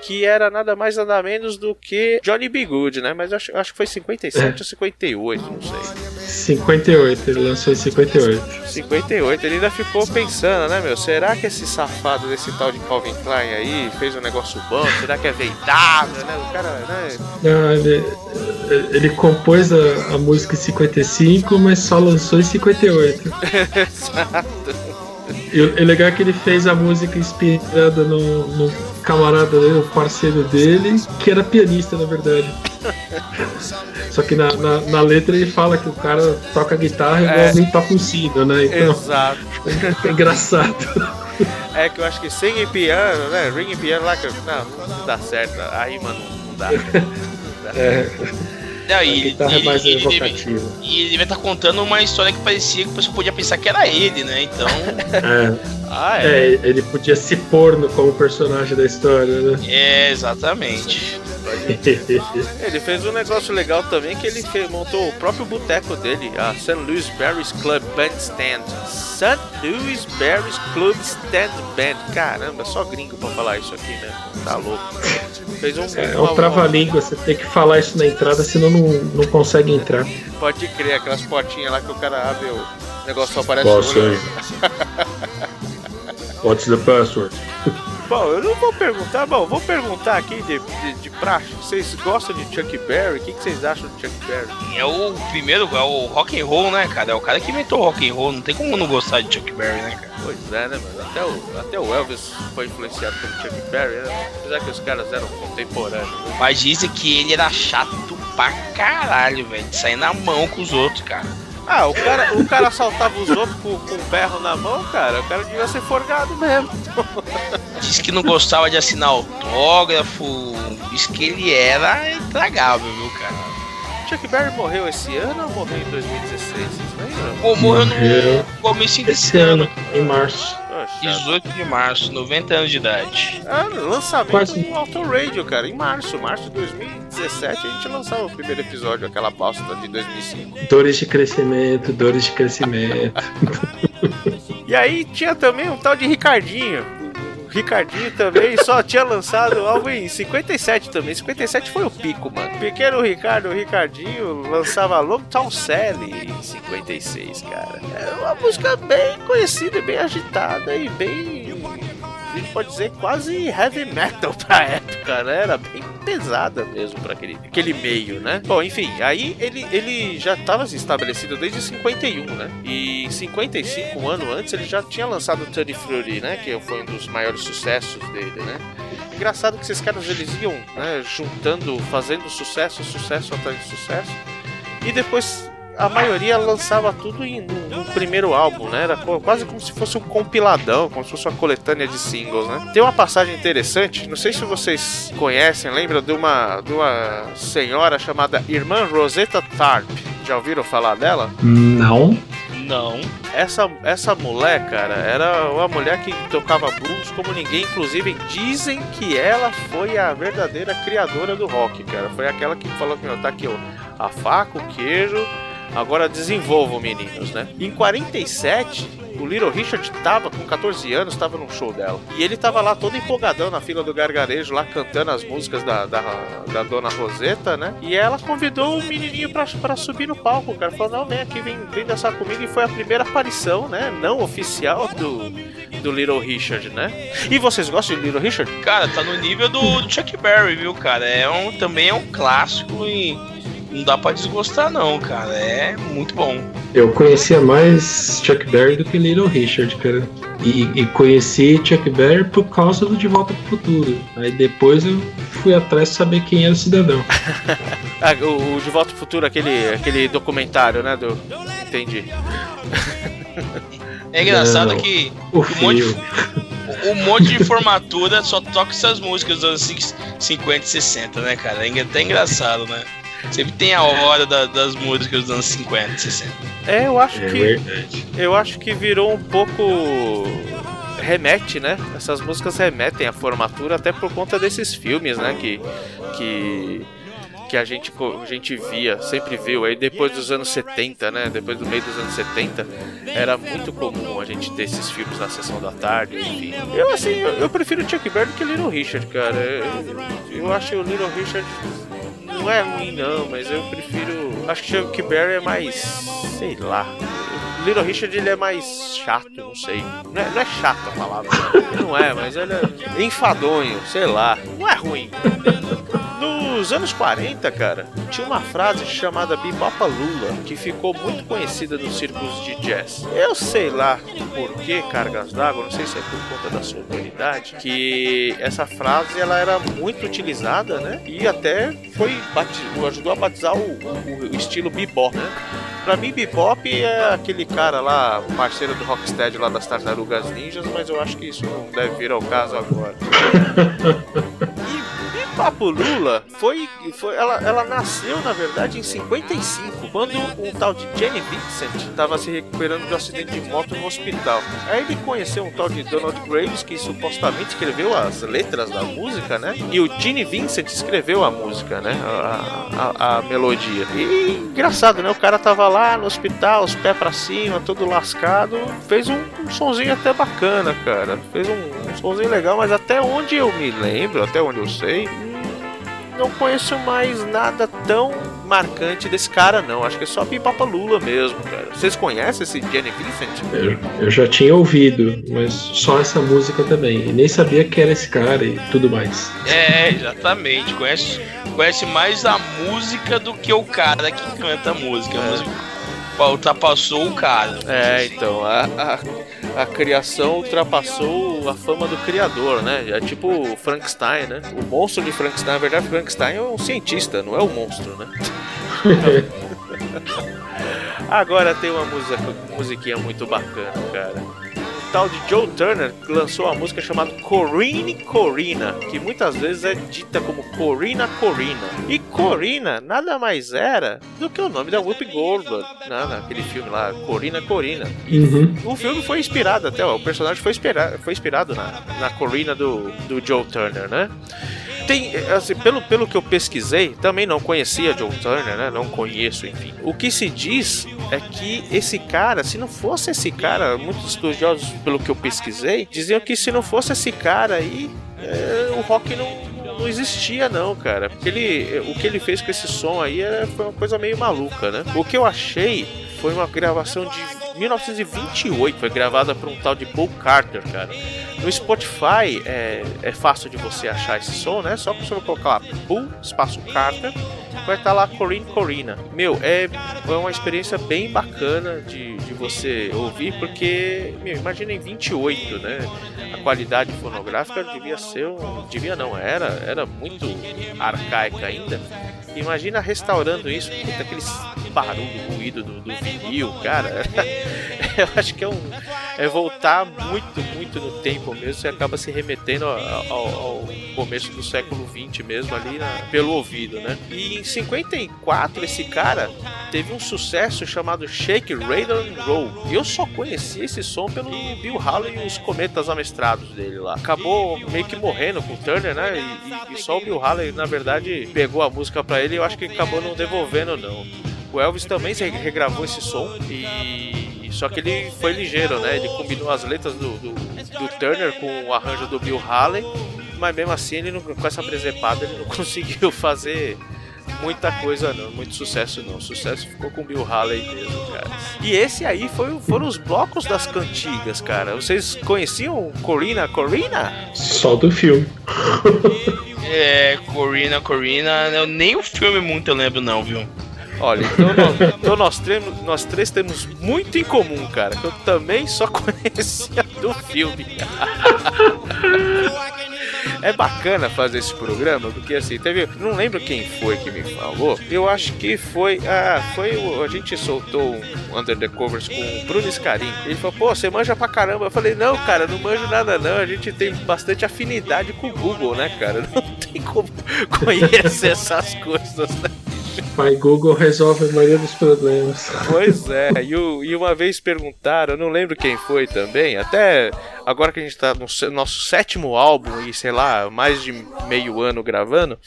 que era nada mais nada menos do que Johnny B. Good, né? Mas eu acho, acho que foi 57 ou 58, não sei. 58, ele lançou em 58. 58, ele ainda ficou pensando, né, meu? Será que esse safado desse tal de Calvin Klein aí fez um negócio bom? Será que é verdade, né? O cara, né? Não, ele, ele compôs a, a música em 55, mas só lançou em 58. Exato. E o legal é que ele fez a música inspirada no, no camarada dele, o parceiro dele, que era pianista, na verdade. Só que na, na, na letra ele fala que o cara toca guitarra igual É. alguém toca um sino, né? Então Exato. é engraçado. É que eu acho que sem piano, né? Ring piano lá que eu- não, não dá certo. Aí, mano, não dá. Não dá. É, Não, e, guitarra é e- mais e ele, deve, evocativa. e ele devia estar contando uma história que parecia que o pessoal podia pensar que era ele, né? Então, É, Ah, é. é, ele podia se pôr no- como personagem da história, né? é exatamente. Ele fez um negócio legal também que ele montou o próprio boteco dele, a St. Louis Berries Club Bandstand. St. Louis Berries Club Stand Band. Caramba, só gringo pra falar isso aqui, né? Tá louco. Fez um. É uma- um trava-língua, você tem que falar isso na entrada, senão não, não consegue entrar. Pode crer, aquelas portinhas lá que o cara abre o negócio só aparece. What's the password? Bom, eu não vou perguntar, bom, vou perguntar aqui de, de, de praxe. Vocês gostam de Chuck Berry? O que, que vocês acham de Chuck Berry? É o primeiro, é o rock and roll, né, cara? É o cara que inventou o rock and roll. Não tem como não gostar de Chuck Berry, né, cara? Pois é, né, mano? Até o, até o Elvis foi influenciado pelo Chuck Berry, né? Apesar que os caras eram contemporâneos. né? Mas dizem que ele era chato pra caralho, velho. De sair na mão com os outros, cara. Ah, o cara, o cara assaltava os outros com, com berro na mão, cara. O cara devia ser forgado mesmo. Diz que não gostava de assinar autógrafo. Diz que ele era intragável, viu, cara? Chuck Berry morreu esse ano ou morreu em 2016? Vocês lembram? Pô, morreu Morreu no começo Esse desse ano. ano, em março. Poxa. 18 de março, 90 anos de idade. Ah, lançamento Quase. do Auto Radio, cara, em março. Março de 2017 a gente lançava o primeiro episódio, aquela bosta de 2005. Dores de crescimento, dores de crescimento. E aí tinha também um tal de Ricardinho. Ricardinho também só tinha lançado algo em 57 também. 57 foi o pico, mano. Pequeno Ricardo, Ricardinho lançava Long Town Sally em 56, cara. É uma música bem conhecida, bem agitada e bem. A gente pode dizer quase heavy metal pra época, né? Era bem pesada mesmo pra aquele, aquele meio, né? Bom, enfim, aí ele, ele já estava estabelecido desde 51, né? E em 55, um ano antes, ele já tinha lançado Tutti Frutti, né? Que foi um dos maiores sucessos dele, né? Engraçado que esses caras eles iam né, juntando, fazendo sucesso, sucesso atrás de sucesso. E depois a maioria lançava tudo em um, um primeiro álbum, né? Era co- quase como se fosse um compiladão, como se fosse uma coletânea de singles, né? Tem uma passagem interessante, não sei se vocês conhecem, lembram de uma, de uma senhora chamada Irmã Rosetta Tharp. Já ouviram falar dela? Não. Não. Essa, essa mulher, cara, era uma mulher que tocava blues como ninguém. Inclusive, dizem que ela foi a verdadeira criadora do rock, cara. Foi aquela que falou que, meu, tá aqui, ó, a faca, o queijo, agora desenvolvam, meninos, né? Em 47, o Little Richard tava com 14 anos, tava num show dela. E ele tava lá todo empolgadão na fila do gargarejo, lá cantando as músicas da, da, da dona Roseta, né? E ela convidou o menininho pra, pra subir no palco, cara. Falou, não, vem aqui, vem, vem dançar comigo. E foi a primeira aparição, né? Não oficial do, do Little Richard, né? E vocês gostam de Little Richard? Cara, tá no nível do, do Chuck Berry, viu, cara? É um, também é um clássico e não dá pra desgostar, não, cara. É muito bom. Eu conhecia mais Chuck Berry do que Little Richard, cara. E, e conheci Chuck Berry por causa do De Volta pro Futuro. Aí depois eu fui atrás de saber quem era o cidadão. Ah, o, o De Volta ao Futuro, aquele, aquele documentário, né? Do... Entendi. É engraçado Não. que O um monte, de, um monte de formatura só toca essas músicas dos anos 50 e 60, né, cara? É até engraçado, né? Sempre tem a hora da- das músicas dos anos 50 e 60. É, eu acho É que. verdade. Eu acho que virou um pouco. Remete, né? Essas músicas remetem à formatura até por conta desses filmes, né? Que. Que. Que a gente, a gente via, sempre viu. Aí depois dos anos 70, né? Depois do meio dos anos 70, era muito comum a gente ter esses filmes na sessão da tarde, enfim. Eu, assim, eu, eu prefiro Chuck Berry do que Little Richard, cara. Eu, eu acho o Little Richard não é ruim, não, mas eu prefiro. Acho que Chuck Berry é mais. sei lá. Little Richard ele é mais chato, não sei. Não é, não é chato a palavra, não é, mas ele é enfadonho, sei lá. Não é ruim. Nos anos 40, cara, tinha uma frase chamada Bibopa Lula, que ficou muito conhecida nos círculos de jazz. Eu sei lá por que cargas d'água, não sei se é por conta da sua autoridade, que essa frase ela era muito utilizada, né? E até foi ajudou a batizar o, o- o estilo bebop, né? Pra mim, bebop é aquele cara lá, parceiro do Rocksteady lá das Tartarugas Ninjas, mas eu acho que isso não deve vir ao caso agora. Papo Lula foi, foi ela, ela nasceu na verdade em 55, quando um tal de Jenny Vincent estava se recuperando de um acidente de moto no hospital. Aí ele conheceu um tal de Donald Graves que supostamente escreveu as letras da música, né? E o Gene Vincent escreveu a música, né? A, a, a melodia. E engraçado, né? O cara tava lá no hospital, os pés pra cima, todo lascado, fez um, um sonzinho até bacana, cara. Fez um, um sonzinho legal, mas até onde eu me lembro, até onde eu sei, não conheço mais nada tão marcante desse cara, não. Acho que é só Pipapa Lula mesmo, cara. Vocês conhecem esse Jenny Vincent? Eu, eu já tinha ouvido, mas só essa música também. E nem sabia que era esse cara e tudo mais. É, exatamente. Conhece, conhece mais a música do que o cara que canta a música. A música ultrapassou o cara. É, então, a, a, a criação ultrapassou a fama do criador, né? É tipo o Frankenstein, né? O monstro de Frankenstein, na verdade, Frankenstein é um cientista, não é um monstro, né? Agora tem uma música, musiquinha muito bacana, cara. Tal de Joe Turner lançou uma música chamada Corine Corina, que muitas vezes é dita como Corina Corina. E Corina nada mais era do que o nome da Whoopi Goldberg, né, naquele filme lá, Corina Corina. Uhum. o filme foi inspirado até, ó, o personagem foi, inspira foi inspirado na, na Corina do, do Joe Turner, né? Tem, assim, pelo, pelo que eu pesquisei, também não conhecia Joe Turner, né? Não conheço, enfim. O que se diz é que esse cara, se não fosse esse cara, muitos estudiosos, pelo que eu pesquisei, diziam que se não fosse esse cara aí, é, o rock não, não existia não, cara. Porque ele, o que ele fez com esse som aí é, foi uma coisa meio maluca, né? O que eu achei foi uma gravação de 1928, foi gravada por um tal de Paul Carter, cara. No Spotify é, é fácil de você achar esse som, né? Só você colocar lá Paul, espaço Carter, vai estar lá Corinne Corina. Meu, é, é uma experiência bem bacana de, de você ouvir, porque, meu, imagina em 28, né? A qualidade fonográfica devia ser um. Devia não, era, era muito arcaica ainda. Imagina restaurando isso com aqueles barulho, ruído do, do vinil, cara. Eu acho que é um. É voltar muito, muito no tempo mesmo. Você acaba se remetendo ao, ao- começo do século XX mesmo, ali na- pelo ouvido, né? E em 54, esse cara teve um sucesso chamado Shake, Rattle and Roll. Eu só conheci esse som pelo Bill Haley e os cometas amestrados dele lá. Acabou meio que morrendo com o Turner, né? E, e- e só o Bill Haley, na verdade, pegou a música pra ele e eu acho que acabou não devolvendo, não. O Elvis também regravou esse som e. Só que ele foi ligeiro, né? Ele combinou as letras do, do, do Turner com o arranjo do Bill Haley, mas mesmo assim ele não, com essa presepada ele não conseguiu fazer muita coisa não, muito sucesso não. O sucesso ficou com o Bill Haley mesmo, cara. E esse aí foi, foram os blocos das cantigas, cara. Vocês conheciam Corina Corina? Só do filme. É, Corina, Corina, eu, nem o filme muito eu lembro não, viu? Olha, então, nós, então nós, tremos- nós três temos muito em comum, cara. Eu também só conhecia do filme. É bacana fazer esse programa, porque assim, teve. Não lembro quem foi que me falou. Eu acho que foi. Ah, foi o. A gente soltou um Under the Covers com o Bruno Scarim. Ele falou, pô, você manja pra caramba. Eu falei, não, cara, não manjo nada não. A gente tem bastante afinidade com o Google, né, cara? Não tem como conhecer essas coisas, né? Mas Google resolve a maioria dos problemas. Pois é, e, o- e uma vez perguntaram, eu não lembro quem foi também, até agora que a gente tá no nosso sétimo álbum e sei lá, mais de meio ano gravando.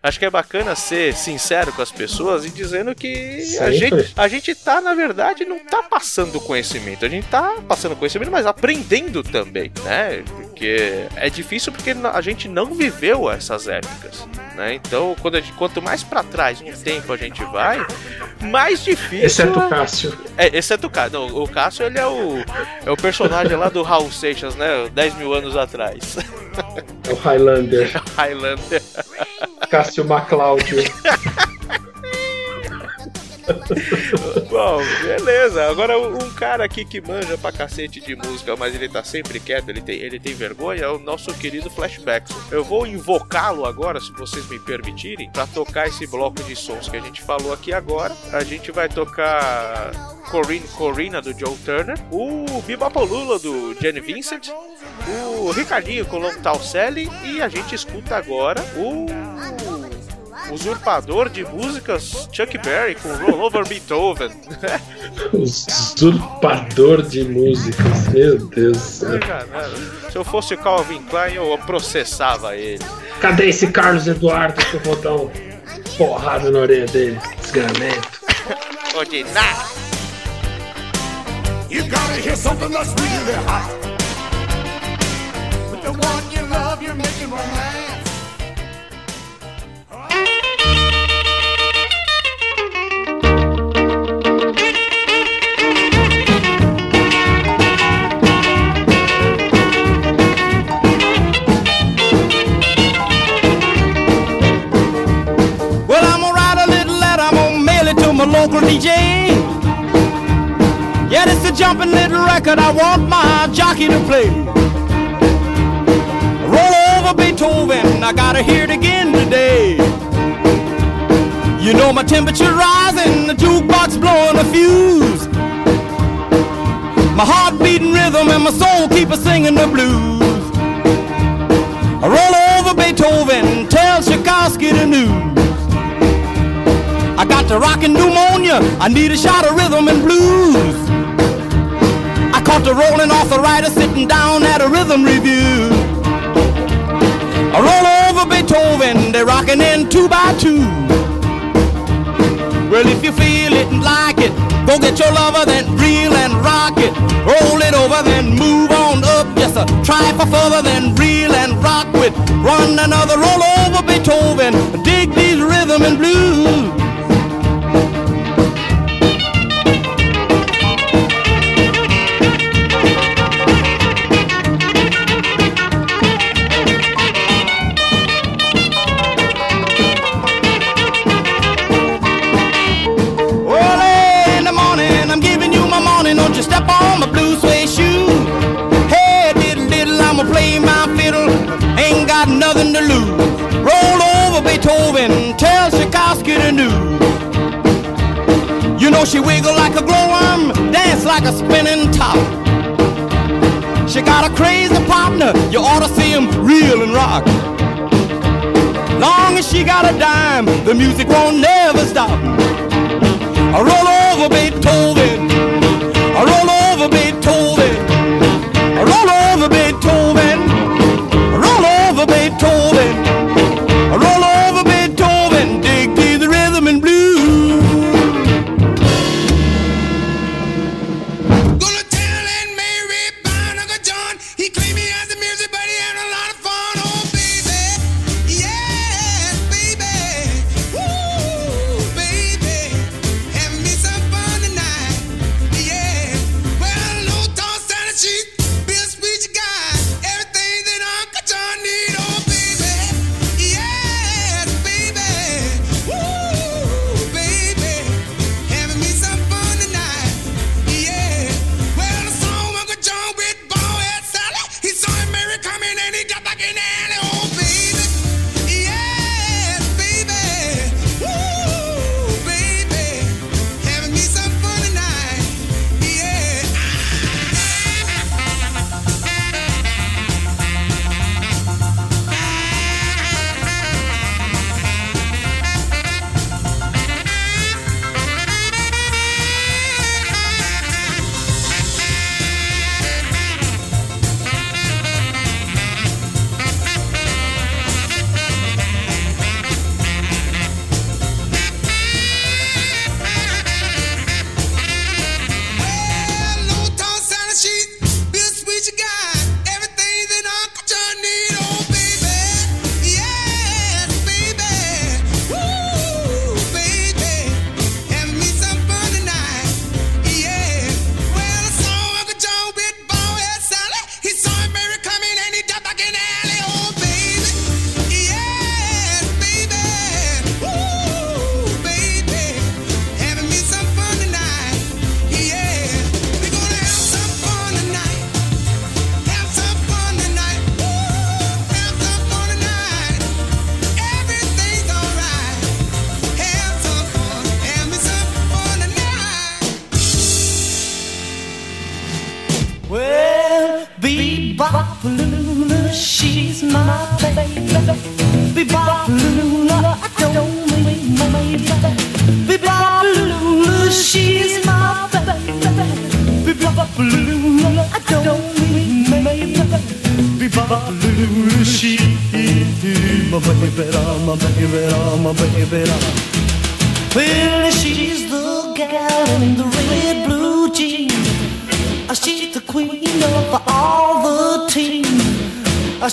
Acho que é bacana ser sincero com as pessoas e dizendo que a gente, a gente tá, na verdade, não tá passando conhecimento, a gente tá passando conhecimento, mas aprendendo também, né? Porque é difícil porque a gente não viveu essas épocas, né? Então, quando gente- quanto mais pra trás no tempo a gente vai, mais difícil Exceto é- o Cássio. é, exceto o Cássio. Não, o Cássio, ele é o, é o personagem lá do Raul Seixas, né? 10 mil anos atrás. É o Highlander. Highlander. Cássio MacLaudio. Bom, beleza. Agora, um cara aqui que manja pra cacete de música, mas ele tá sempre quieto, ele tem, ele tem vergonha, é o nosso querido Flashback. Eu vou invocá-lo agora, se vocês me permitirem, pra tocar esse bloco de sons que a gente falou aqui agora. A gente vai tocar Corinne, Corina, do Joe Turner, o Bibapolula, do Jenny Vincent, o Ricardinho Colombo Talcelli, e a gente escuta agora o usurpador de músicas Chuck Berry com Roll Over Beethoven. Usurpador de músicas. Meu Deus do céu. Se eu fosse o Calvin Klein, eu processava ele. Cadê esse Carlos Eduardo que eu vou dar uma porrada na orelha dele? Desgramento. Nada. You gotta hear something that's really hot. With the one you love, you're making romance. vocal DJ. Yeah, it's a jumping little record I want my jockey to play. Roll over Beethoven, I gotta hear it again today. You know my temperature rising, the jukebox blowing a fuse. My heart beating rhythm and my soul keep a singing the blues. I roll over Beethoven, tell Tchaikovsky the news. I got the rockin' pneumonia. I need a shot of rhythm and blues. I caught the rolling arthritis sitting down at a rhythm review. I roll over Beethoven, they're rocking in two by two. Well, if you feel it and like it, go get your lover, then reel and rock it. Roll it over, then move on up just a for further, then reel and rock with. Run another roll over Beethoven, dig these rhythm and blues. new. You know she wiggle like a glow worm, dance like a spinning top. She got a crazy partner, you ought to see him reel and rock. Long as she got a dime, the music won't never stop. Roll over Beethoven.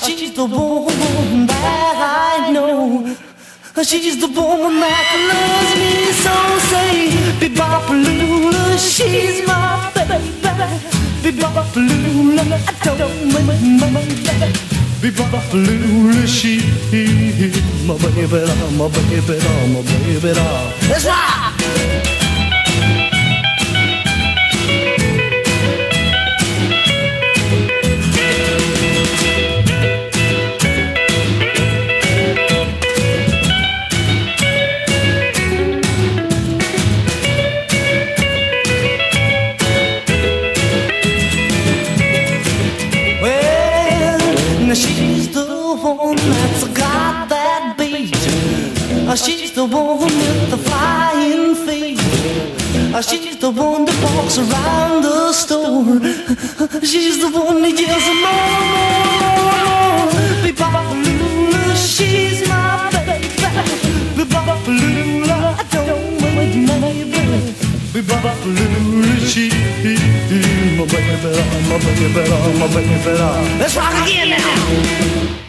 she's the woman that I know. She's the woman that loves me so. Say, Bebopalula, she's my baby. Bebopalula, I don't remember. Bebopalula, she's my baby, I'm my baby, I'm my baby. I. That's right. The one with the flying feet. Uh, She's the one that walks around the store. She's the one that yells more, more, more. Be-bop-a-lula, she's my baby. Be-bop-a-lula, don't wait, maybe. Be-bop-a-lula, she's my baby, my baby, my baby. Let's rock again now.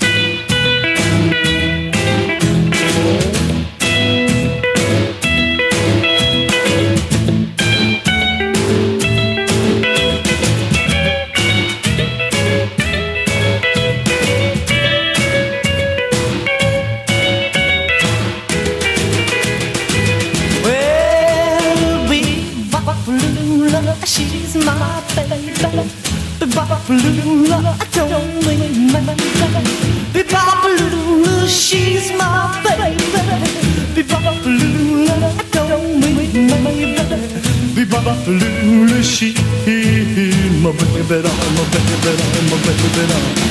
My baby, my baby, my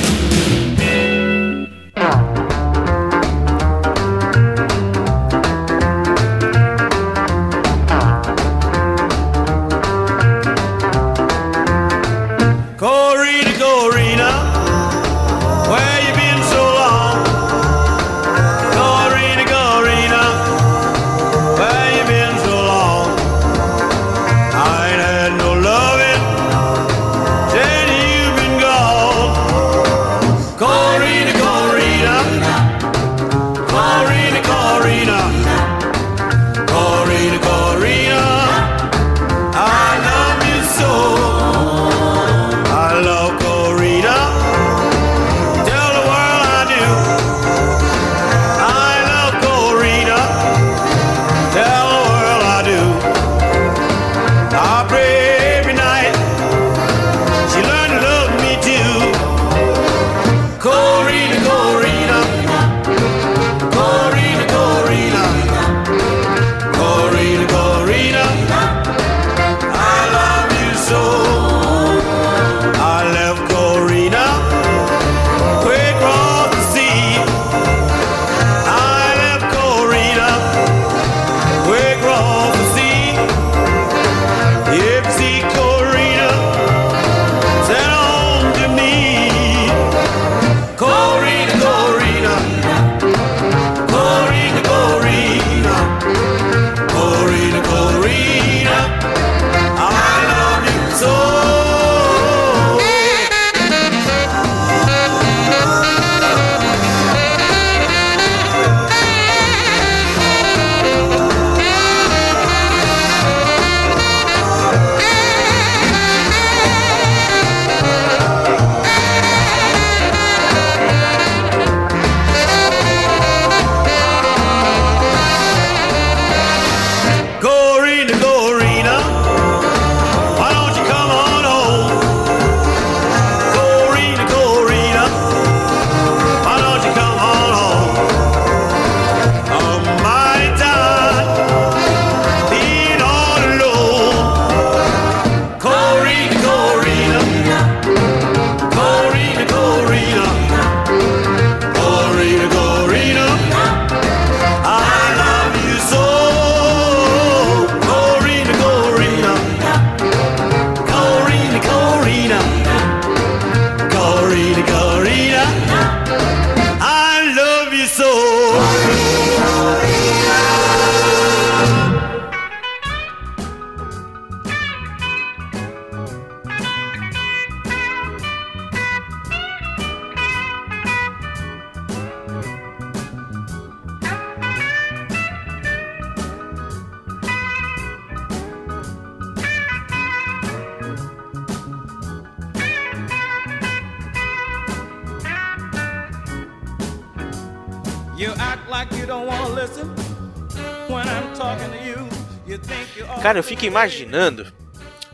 imaginando.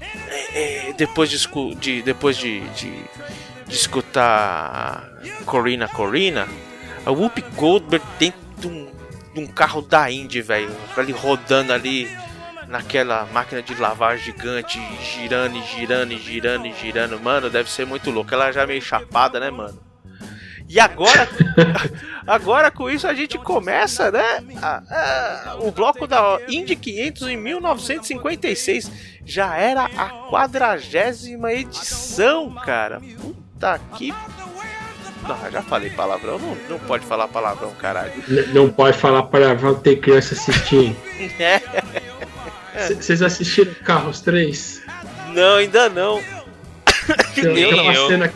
é, é, depois de, de- depois de, de, de escutar Corina Corina, a Whoopi Goldberg dentro de um, de um carro da Indy, velho. Ali rodando ali naquela máquina de lavar gigante, girando e girando e girando e girando. Mano, deve ser muito louco. Ela já é meio chapada, né, mano? E agora, agora com isso a gente começa, né? a- a- o bloco da Indy 500 em 1956 já era a quadragésima edição, cara. Puta que. Não, já falei palavrão, não, não pode falar palavrão, caralho. Não pode falar palavrão, tem criança assistindo. É, Vocês assistiram Carros 3? não, ainda não. Tem, uma eu. cena,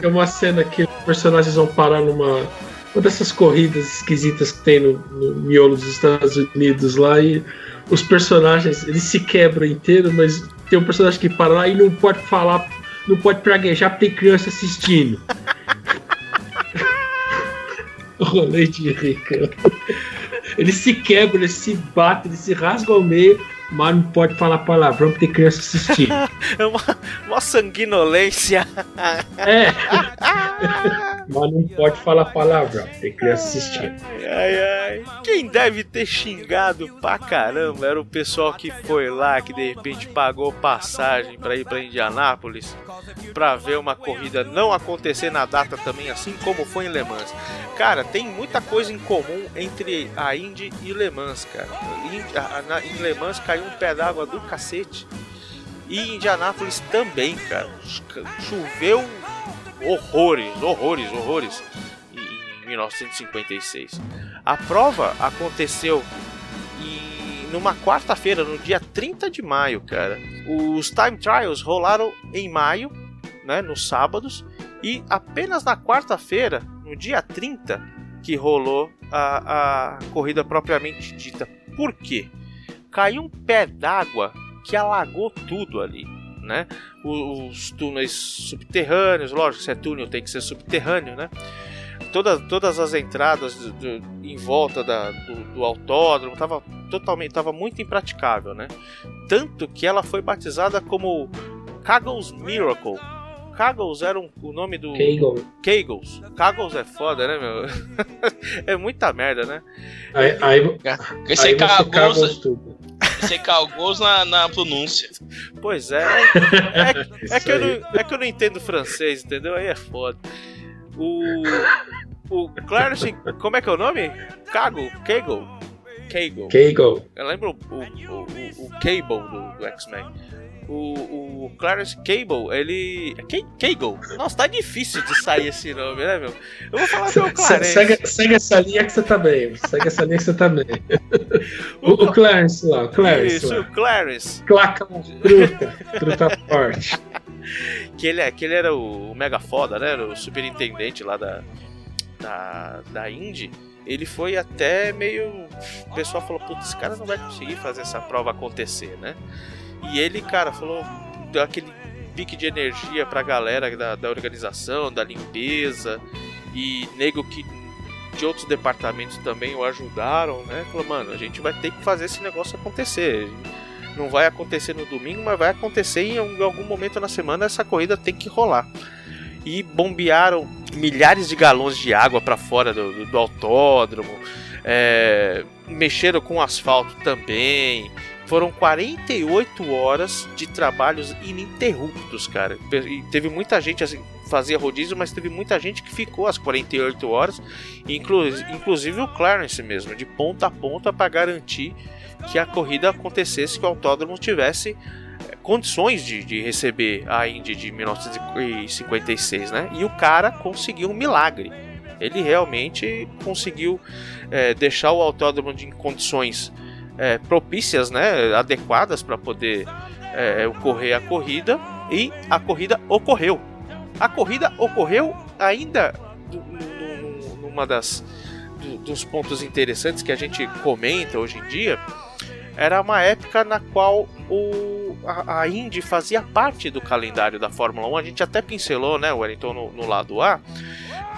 tem uma cena que os personagens vão parar numa uma dessas corridas esquisitas que tem no, no miolo dos Estados Unidos lá e os personagens eles se quebram inteiro, mas tem um personagem que para lá e não pode falar, não pode praguejar porque tem criança assistindo. Rolê de rica. Eles se quebram, eles se batem, eles se rasgam ao meio, mas não pode falar palavrão porque tem criança assistindo. É uma, uma sanguinolência. É. Mas não pode falar palavrão, tem criança assistindo. Ai, ai. Quem deve ter xingado pra caramba era o pessoal que foi lá, que de repente pagou passagem pra ir pra Indianápolis pra ver uma corrida não acontecer na data também, assim como foi em Le Mans. Cara, tem muita coisa em comum entre a Indy e Le Mans, cara. Em, Le Mans caiu um pé d'água do cacete. E em Indianápolis também, cara. Choveu horrores, horrores, horrores em 1956. A prova aconteceu em, numa quarta-feira, no dia 30 de maio, cara. Os time trials rolaram em maio, né, nos sábados, e apenas na quarta-feira, no dia 30, que rolou a, a corrida propriamente dita. Por quê? Caiu um pé d'água que alagou tudo ali, né? Os túneis subterrâneos, lógico, se é túnel tem que ser subterrâneo, né? Toda, todas as entradas do- do- em volta da- do, do autódromo tava totalmente, tava muito impraticável, né? Tanto que ela foi batizada como Caggles Miracle. Caggles era um- o nome do Kegel. Kegels. Caggles é foda, né, meu? é muita merda, né? Aí, aí, Esse aí aí você cagou na, na pronúncia. Pois é. É, é que eu não, é que eu não entendo francês, entendeu? Aí é foda. O. O Clarence. Como é que é o nome? Cago? Kegel? Kegel. Kegel. Eu lembro o, o, o, o Cable do, do X-Men. O, o Clarence Cable, ele. Kegel? Nossa, tá difícil de sair esse nome, né, meu? Eu vou falar que é o Clarence. Segue, segue essa linha que você tá bem. Segue essa linha que você tá bem. O, o Clarence lá, o Clarence Isso, lá. o Clarence. Claca, truta, truta forte. que ele, é- que ele era o, o mega foda, né? Era o superintendente lá da, da, da Indy. Ele foi até meio. O pessoal falou: Putz, esse cara não vai conseguir fazer essa prova acontecer, né? E ele, cara, falou: aquele pique de energia pra galera da, da organização, da limpeza. E nego que de outros departamentos também o ajudaram, né? Falou: Mano, a gente vai ter que fazer esse negócio acontecer. Não vai acontecer no domingo, mas vai acontecer em algum- algum momento na semana. Essa corrida tem que rolar. E bombearam milhares de galões de água para fora do, do- do autódromo. é, mexeram com o asfalto também. Foram 48 horas de trabalhos ininterruptos, cara. E teve muita gente assim, fazia rodízio, mas teve muita gente que ficou as 48 horas, inclu inclusive o Clarence mesmo, de ponta a ponta para garantir que a corrida acontecesse, que o autódromo tivesse eh, condições de, de receber a Indy de 1956, né? E o cara conseguiu um milagre. Ele realmente conseguiu eh, deixar o autódromo em condições eh, propícias, né? Adequadas para poder eh, ocorrer a corrida e a corrida ocorreu. A corrida ocorreu ainda numa das do- dos pontos interessantes que a gente comenta hoje em dia era uma época na qual o, a, a Indy fazia parte do calendário da Fórmula 1. A gente até pincelou, né, Wellington, no, no lado A,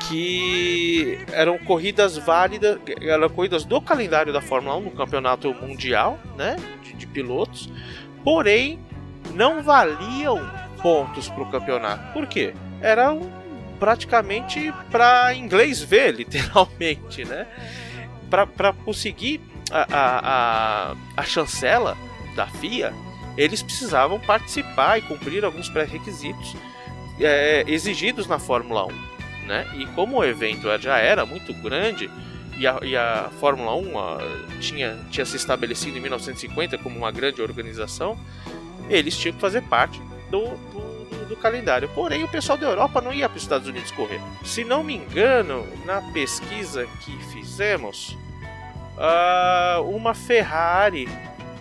que eram corridas válidas, eram corridas do calendário da Fórmula 1 no campeonato mundial, né, de, de pilotos, porém não valiam pontos para o campeonato. Por quê? Eram praticamente para inglês ver, literalmente, né? Para conseguir a, a, a, a chancela da FIA, eles precisavam participar e cumprir alguns pré-requisitos é, exigidos na Fórmula 1. Né? E como o evento já era muito grande e a, e a Fórmula 1 ah, tinha, tinha se estabelecido em 1950 como uma grande organização, eles tinham que fazer parte do, do, do- calendário. Porém, o pessoal da Europa não ia para os Estados Unidos correr. Se não me engano, na pesquisa que fizemos, ah, uma Ferrari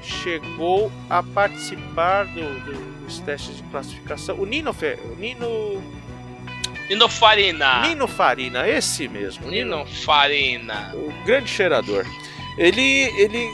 chegou a participar do- do- dos testes de classificação. O Nino, Fe, o Nino, Nino Farina. Nino Farina, esse mesmo, Nino, Nino Farina. o grande cheirador. Ele, ele,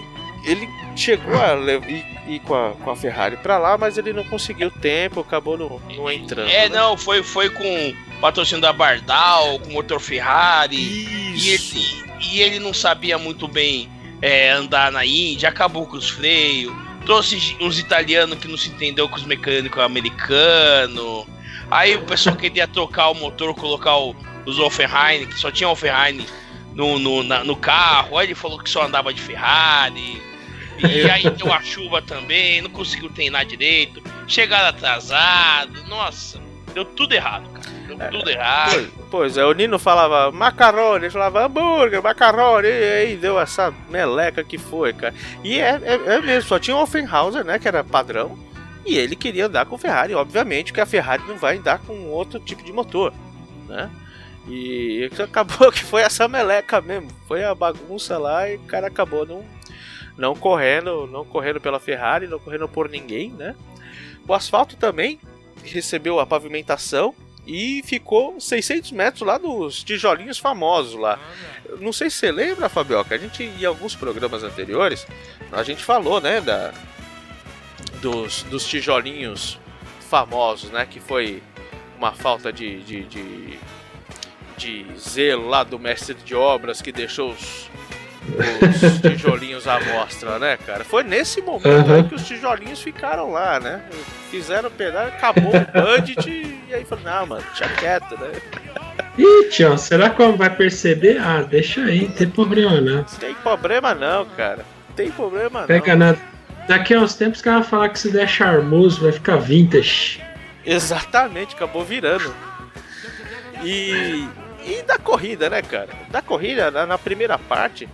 ele chegou a ir, ir com, a, com a Ferrari para lá, mas ele não conseguiu tempo, acabou não, não entrando. É, né? não, foi, foi com patrocínio da Bardal, com motor Ferrari. E Isso. ele, e ele não sabia muito bem é, andar na Índia, acabou com os freios. Trouxe uns italianos que não se entendeu com os mecânicos americanos. Aí o pessoal queria trocar o motor, colocar o, os Offenheim, que só tinha Offenheim no, no, na- no carro. Aí ele falou que só andava de Ferrari. E aí deu a chuva também, não conseguiu treinar direito. Chegaram atrasado. Nossa, deu tudo errado, cara. Deu tudo errado. Pois, pois é, o Nino falava macarrone, ele falava hambúrguer, macarrone, e aí deu essa meleca que foi, cara. E é, é, é mesmo, só tinha o Offenhauser, né, que era padrão, e ele queria andar com Ferrari, obviamente, que a Ferrari não vai andar com outro tipo de motor, né. E acabou que foi essa meleca mesmo, foi a bagunça lá e o cara acabou não, não correndo, não correndo pela Ferrari, não correndo por ninguém, né. O asfalto também recebeu a pavimentação e ficou 600 metros lá dos tijolinhos famosos lá. Não sei se você lembra, Fabioca, a gente em alguns programas anteriores a gente falou, né, da dos, dos tijolinhos famosos, né, que foi uma falta de, de, de, de zelo lá do mestre de obras que deixou os, os tijolinhos à mostra, né, cara? Foi nesse momento Uhum. aí que os tijolinhos ficaram lá, né? Fizeram o pedaço, acabou o budget e aí falou, não, mano, deixa quieto, né? Ih, tio, será que vai perceber? Ah, deixa aí, não tem problema não. Não tem problema não, cara. Não tem problema não. Pega nada. Daqui a uns tempos que ela vai falar que se der charmoso vai ficar vintage. Exatamente, acabou virando. E, e da corrida, né, cara? Da corrida, na, na primeira parte,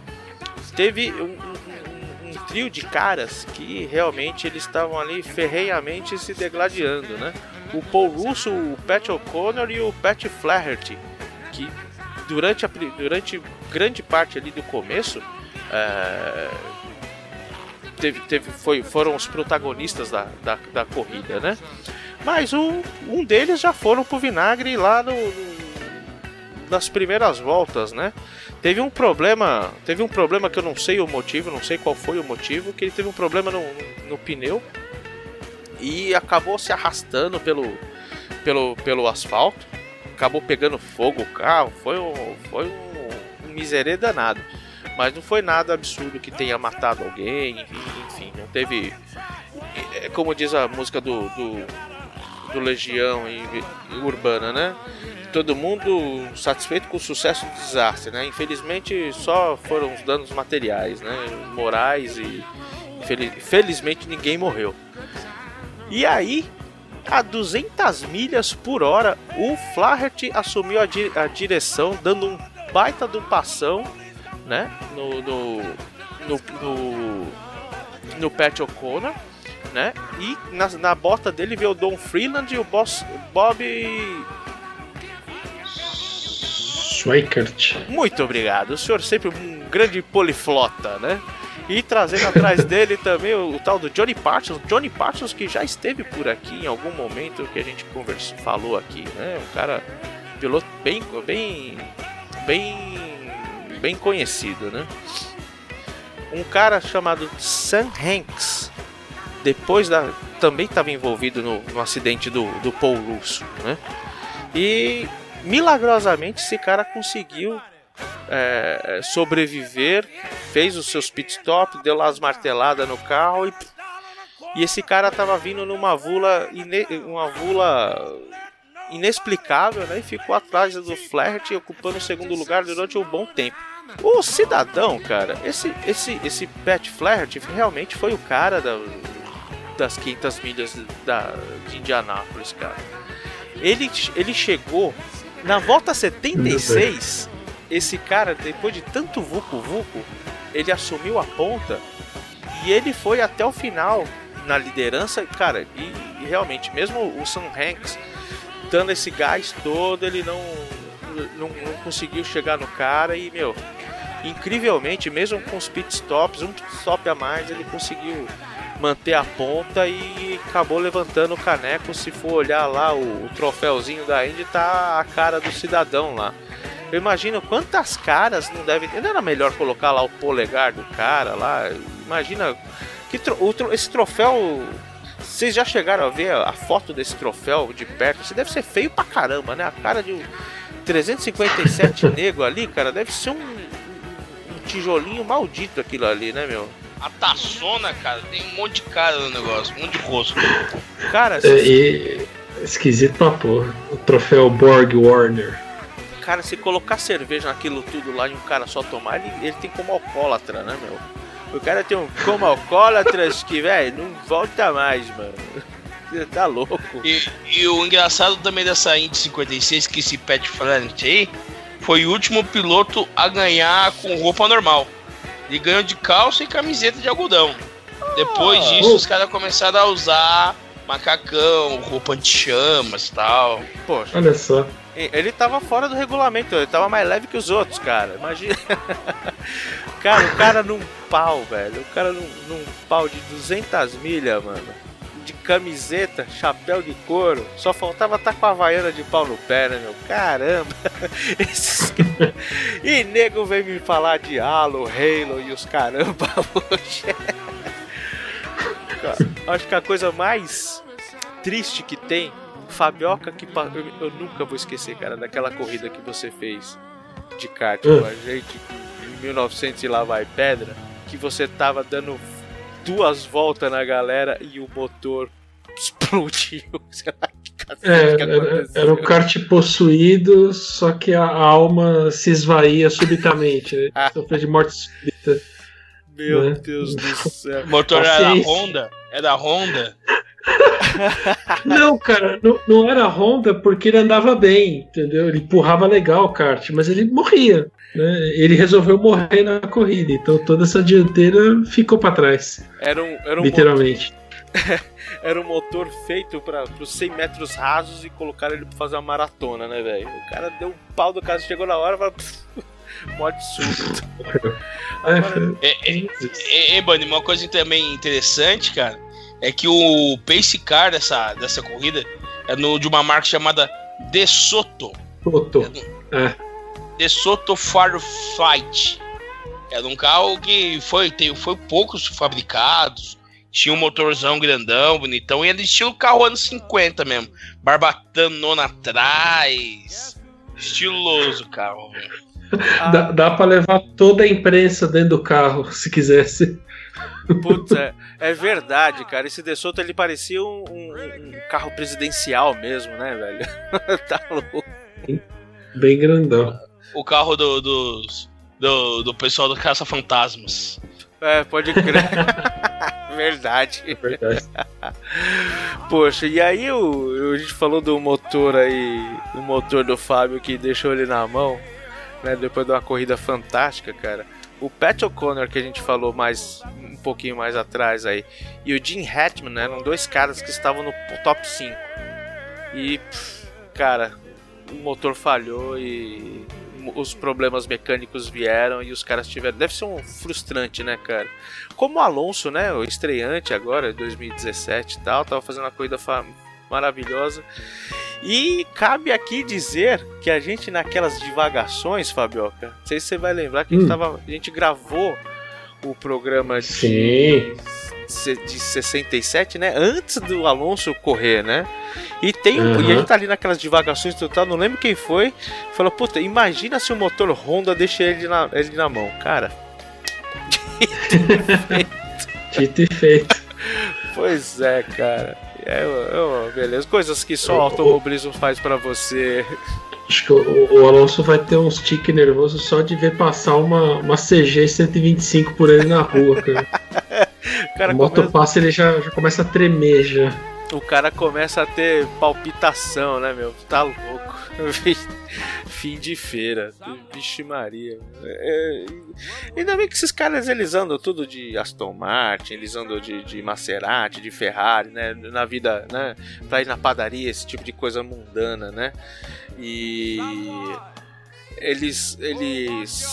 teve um, um- um trio de caras que realmente eles estavam ali ferrenhamente se degladiando, né? O Paul Russo, o Pat O'Connor e o Pat Flaherty, que durante, a, durante grande parte ali do começo é, teve, teve, foi, foram os protagonistas da, da, da corrida, né? Mas um, um deles já foram pro vinagre lá no, nas primeiras voltas, né? Teve um problema, teve um problema que eu não sei o motivo, não sei qual foi o motivo, que ele teve um problema no, no- no pneu e acabou se arrastando pelo, pelo, pelo asfalto, acabou pegando fogo o carro, foi um, foi um, um miserê danado. Mas não foi nada absurdo que tenha matado alguém, enfim, não teve. é Como diz a música do, do, do Legião e, e Urbana, né? Todo mundo satisfeito com o sucesso do desastre, né? Infelizmente só foram os danos materiais, né? Morais e infeliz- felizmente ninguém morreu. E aí, a 200 milhas por hora, o Flaherty assumiu a, di- a direção, dando um baita do passão, né? No, no, no, no, no Pat O'Connor, né? E na, na bota dele veio o Don Freeland e o boss, Bob. Schweikert. Muito obrigado, o senhor sempre um grande poliflota, né? E trazendo atrás dele também o, o tal do Johnny Parsons, Johnny Parsons que já esteve por aqui em algum momento que a gente conversou, falou aqui, né? Um cara piloto bem, bem, bem, bem conhecido, né? Um cara chamado Sam Hanks, depois da também estava envolvido no, no acidente do, do Paul Russo, né? E milagrosamente esse cara conseguiu é, sobreviver, fez os seus pit stop, deu lá as marteladas no carro e, e esse cara tava vindo numa vula, ine, uma vula inexplicável, né? E ficou atrás do Flaherty, ocupando o segundo lugar durante um bom tempo. O cidadão, cara, esse esse esse Pat Flaherty realmente foi o cara da, das 500 milhas da, de Indianápolis, cara. Ele, ele chegou Na volta 76, esse cara, depois de tanto vucu vucu, ele assumiu a ponta e ele foi até o final na liderança, cara, e, e realmente, mesmo o Sam Hanks dando esse gás todo, ele não, não, não conseguiu chegar no cara e, meu, incrivelmente, mesmo com os pitstops, um pitstop a mais, ele conseguiu manter a ponta e acabou levantando o caneco. Se for olhar lá o, o troféuzinho da Indy, tá a cara do cidadão lá. Eu imagino quantas caras não devem ter. Não era melhor colocar lá o polegar do cara lá? Imagina que tro- esse troféu. Vocês já chegaram a ver a, foto desse troféu de perto? Isso deve ser feio pra caramba, né? A cara de um 357 nego ali, cara, deve ser um tijolinho maldito aquilo ali, né, meu? A taçona, cara, tem um monte de cara no negócio, um monte de rosto. Cara, É, e esquisito pra porra. O troféu Borg Warner. Cara, se colocar cerveja naquilo tudo lá e um cara só tomar, ele, ele tem como alcoólatra, né, meu? O cara tem um como alcoólatras que, velho, não volta mais, mano. Você tá louco. E, e o engraçado também dessa Indy 56, que esse Pat Flanagan aí, foi o último piloto a ganhar com roupa normal. Ele ganhou de calça e camiseta de algodão. Depois disso, os caras começaram a usar macacão, roupa anti-chamas e tal. Poxa, Olha só. ele tava fora do regulamento, ele tava mais leve que os outros, cara. Imagina. cara, o cara num pau, velho. O cara num, num pau de 200 milhas, mano. De camiseta, chapéu de couro. Só faltava estar com a havaiana de pau no pé, né, meu? Caramba. Esses... e nego vem me falar de Halo, Halo e os caramba hoje. Acho que a coisa mais triste que tem, Fabioca, que eu, eu nunca vou esquecer, cara, daquela corrida que você fez de kart com a gente em 1900 e lá vai pedra, que você tava dando duas voltas na galera e o motor explodiu. Sei lá que É, que era, era o kart possuído, só que a alma se esvaía subitamente. né? Sofreu de morte súbita. Meu né? Deus do céu. O motor era da. Honda? É da Honda? Não, cara, não, não era Honda porque ele andava bem, entendeu? Ele empurrava legal o kart, mas ele morria. Né? Ele resolveu morrer na corrida, então toda essa dianteira ficou pra trás, Era um, era um literalmente. era um motor feito para os 100 metros rasos e colocaram ele pra fazer uma maratona, né, velho? O cara deu um pau do cara, chegou na hora e falou. Morte súbita. É, foi- É, é, é, é, Bunny, uma coisa também interessante, cara, é que o pace car dessa, dessa corrida é no, de uma marca chamada De Soto. Botou. É. De Soto Firefight. Era um carro que foi, tem, foi poucos fabricados. Tinha um motorzão grandão, bonitão. E era estilo carro anos 50 mesmo. Barbatanona atrás. Estiloso o carro. Dá, dá pra levar toda a imprensa dentro do carro, se quisesse. Putz, é, é verdade, cara. Esse De Soto ele parecia um, um- um carro presidencial mesmo, né, velho? tá louco. Bem grandão. O carro do, dos- do, do pessoal do Caça Fantasmas. É, pode crer. verdade. Verdade. Poxa, e aí o, a gente falou do motor aí, do motor do Fábio que deixou ele na mão, né? Depois de uma corrida fantástica, cara. O Pat O'Connor que a gente falou mais um pouquinho mais atrás aí e o Jim Hatman né, eram dois caras que estavam no top 5. E pff, cara, o motor falhou e os problemas mecânicos vieram e os caras tiveram. Deve ser um frustrante, né, cara? Como o Alonso, né? O estreante agora, 2017 e tal, tava fazendo uma corrida maravilhosa. E cabe aqui dizer que a gente, naquelas divagações, Fabioca, não sei se você vai lembrar que a, gente, Hum. tava, a gente gravou o programa de, Sim. De 67, né? Antes do Alonso correr, né? E tem um- Uhum. e a gente tá ali naquelas divagações total, não lembro quem foi. Falou, puta, imagina se o motor Honda deixa ele na, ele na mão. Cara, Dito e feito. Pois é, cara. É, é, beleza. Coisas que só o automobilismo faz pra você. Acho que o, o Alonso vai ter uns tique nervoso só de ver passar uma, uma CG 125 por ele na rua, cara. O cara começa, motopasse ele já, já começa a tremer já. o cara começa a ter palpitação, né, meu? Tá louco. Fim de feira. Vixe Maria. É, ainda bem que esses caras eles andam tudo de Aston Martin, eles andam de, de Maserati, de Ferrari, né? Na vida, né? Pra ir na padaria, esse tipo de coisa mundana, né? E eles eles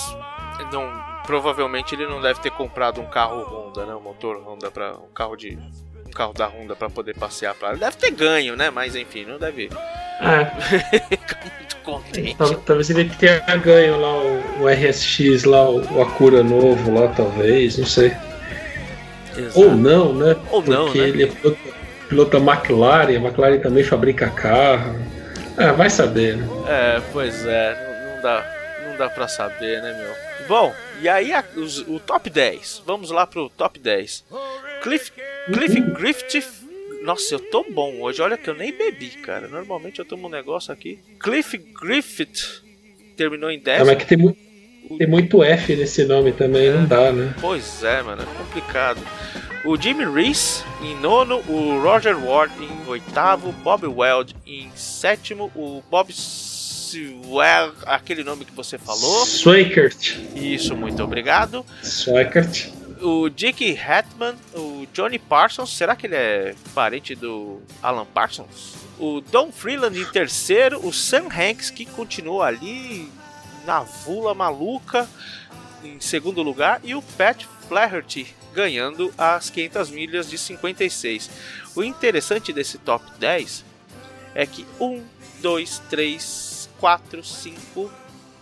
não provavelmente ele não deve ter comprado um carro Honda, né, um motor Honda para um carro de carro da Honda para poder passear para. Deve ter ganho, né? Mas enfim, não deve É, muito contente. tal- talvez ele tenha ganho lá o, o RSX, lá o, o Acura novo lá, talvez, não sei. Exato. Ou não, né? Ou não, Porque né? ele é piloto, piloto da McLaren, a McLaren também fabrica carro. Ah, vai saber, né? É, pois é, não, dá, não dá para saber, né, meu? Bom, e aí a- os- o top 10. Vamos lá pro top 10. Cliff, Cliff Griffith. Nossa, eu tô bom hoje. Olha que eu nem bebi, cara. Normalmente eu tomo um negócio aqui. Cliff Griffith terminou em 10. Ah, mas que tem, mu- tem muito F nesse nome também, não dá, né? Pois é, mano, é complicado. O Jimmy Reese em nono, o Roger Ward em oitavo, Bob Weld em sétimo, o Bob Sewell, aquele nome que você falou. Swikert. Isso, muito obrigado. Swikert. O Dick Hatman, o Johnny Parsons, será que ele é parente do Alan Parsons? O Don Freeland em terceiro, o Sam Hanks que continua ali na vula maluca em segundo lugar e o Pat Flaherty ganhando as 500 milhas de 56. O interessante desse top 10 é que 1, 2, 3, 4, 5,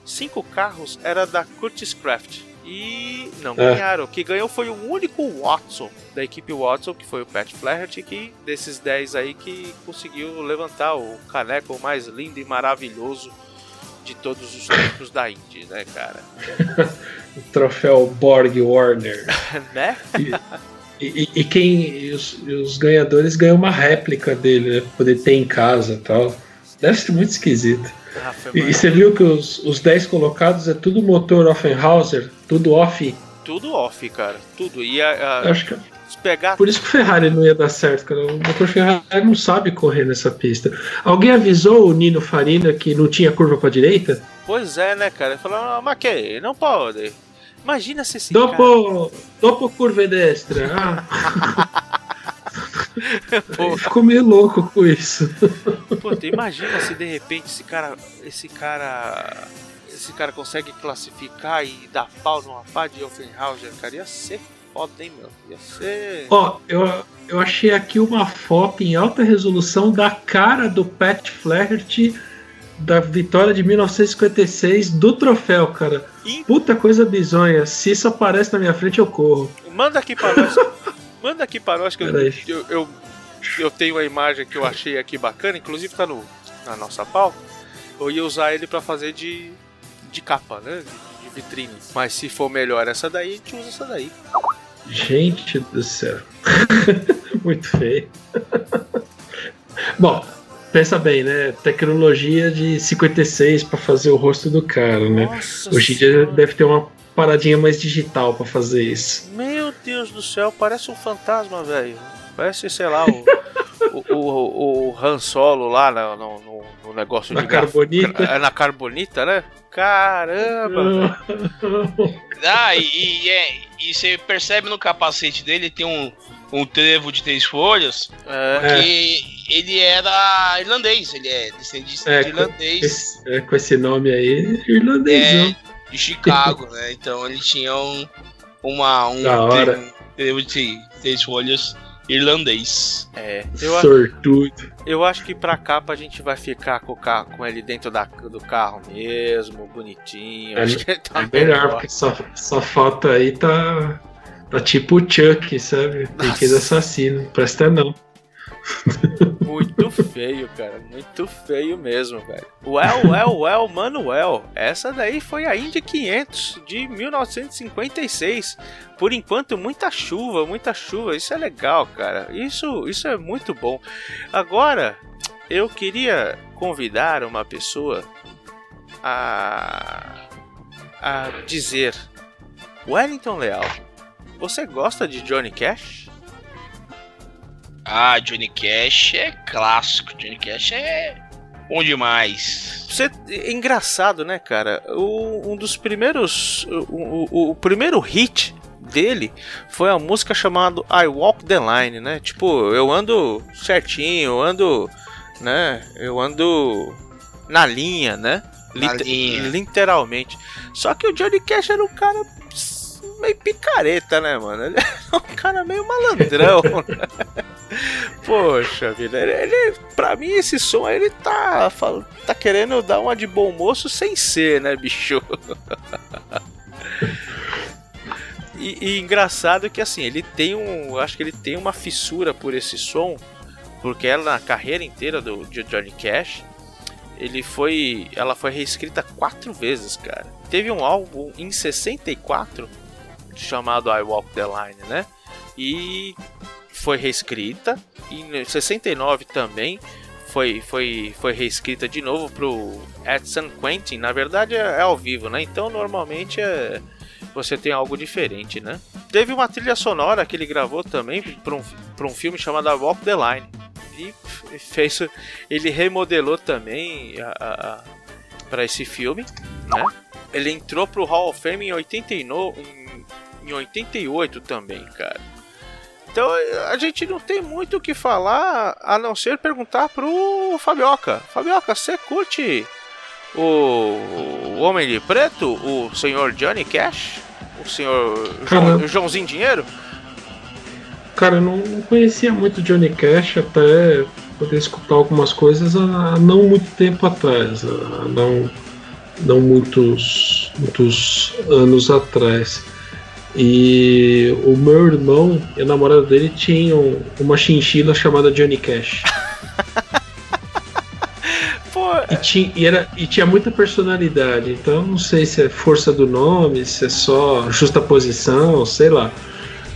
5 carros era da Curtis Craft e não É. ganharam. O que ganhou foi o único Watson da equipe Watson, que foi o Pat Flaherty, que desses 10 aí que conseguiu levantar o caneco mais lindo e maravilhoso de todos os tempos da Indy, né, cara? O troféu Borg Warner. né? E, e- e quem. e os, os ganhadores ganham uma réplica dele, né? Poder ter em casa e tal. Deve ser muito esquisito. Ah, E, você viu que os, os 10 colocados é tudo motor Offenhauser, tudo off. Tudo off, cara. Tudo. E a, a- Acho que pegar. por isso que o Ferrari não ia dar certo, cara. O motor Ferrari não sabe correr nessa pista. Alguém avisou o Nino Farina que não tinha curva pra direita? Pois é, né, cara? Ele falou, não, mas que? Não pode. Imagina se esse cara. Dopo, dopo curva destra. Ah. Pô. Ficou meio louco com isso. Puta, imagina se de repente esse cara. Esse cara. Esse cara consegue classificar e dar pau numa pá de Offenhauser, cara. Ia ser foda, hein, meu? Ia ser. Ó, eu, eu achei aqui uma foto em alta resolução da cara do Pat Flaherty da vitória de 1956 do troféu, cara. Ih. Puta coisa bizonha. Se isso aparece na minha frente, eu corro. Manda aqui pra nós. Manda aqui pra nós que eu, eu, eu, eu tenho a imagem que eu achei aqui bacana, inclusive tá no, na nossa pauta. Eu ia usar ele pra fazer de, de capa, né? De, de vitrine. Mas se for melhor essa daí, a gente usa essa daí. Gente do céu. Muito feio. Bom, pensa bem, né? Tecnologia de 56 pra fazer o rosto do cara, né? Nossa Hoje em dia deve ter uma paradinha mais digital pra fazer isso. Meu Deus do céu, parece um fantasma, velho. Parece, sei lá, o, o, o, o Han Solo lá no, no- no- negócio Na de carbonita. É na carbonita, né? Caramba! Ah, e, e, é- e você percebe no capacete dele tem um, um trevo de três folhas, É, que ele era irlandês, ele é descendente É, de irlandês Esse- é, com esse nome aí, irlandêsão. é, de Chicago, né? Então ele tinha um, uma, um Da hora. trevo, trevo de três folhas irlandês. é. Eu, Sortudo. eu acho que pra capa a gente vai ficar com, o carro, com ele dentro da, do carro mesmo, bonitinho. É, acho que tá É melhor, porque essa, essa foto aí tá. Tá tipo o Chuck, sabe? Nossa. assassino. Presta não. Feio, cara. Muito feio mesmo, velho. Well, well, well, Manuel. Essa daí foi a Indy 500 de 1956. Por enquanto, muita chuva, muita chuva. Isso é legal, cara. Isso, isso é muito bom. Agora, eu queria convidar uma pessoa a, a dizer: Wellington Leal, você gosta de Johnny Cash? Ah, Johnny Cash é clássico. Johnny Cash é bom demais. Você, é engraçado, né, cara? O- um dos primeiros. O, o- o primeiro hit dele foi a música chamada I Walk the Line, né? Tipo, eu ando certinho, eu ando. né? Eu ando na linha, né? Na linha. Literalmente. Só que o Johnny Cash era um cara meio picareta, né, mano? Ele era um cara meio malandrão. né? Poxa vida, ele, ele, pra mim esse som ele tá, tá querendo dar uma de bom moço sem ser, né, bicho? E, e engraçado que assim, ele tem um. Acho que ele tem uma fissura por esse som, porque ela na carreira inteira do Johnny Cash, ele foi. Ela foi reescrita quatro vezes, cara. Teve um álbum em 64 chamado I Walk the Line, né? E foi reescrita. E em 69 também foi, foi, foi reescrita de novo pro At San Quentin. Na verdade é, é ao vivo, né? Então normalmente é, você tem algo diferente, né? Teve uma trilha sonora que ele gravou também para um, um filme chamado I Walk the Line. E fez, ele remodelou também para esse filme, né? Ele entrou pro Hall of Fame em 89, em, em 88 também, cara. Então a gente não tem muito o que falar a não ser perguntar pro Fabioca. Fabioca, você curte o, Homem de Preto, o senhor Johnny Cash? O senhor Cara. o Joãozinho Dinheiro? Cara, eu não, não conhecia muito Johnny Cash até poder escutar algumas coisas há não muito tempo atrás, há não, não muitos, muitos anos atrás. E o meu irmão e a namorada dele tinham uma chinchila chamada Johnny Cash. E tinha, e, era, e tinha muita personalidade, então não sei se é força do nome, se é só justa posição, sei lá.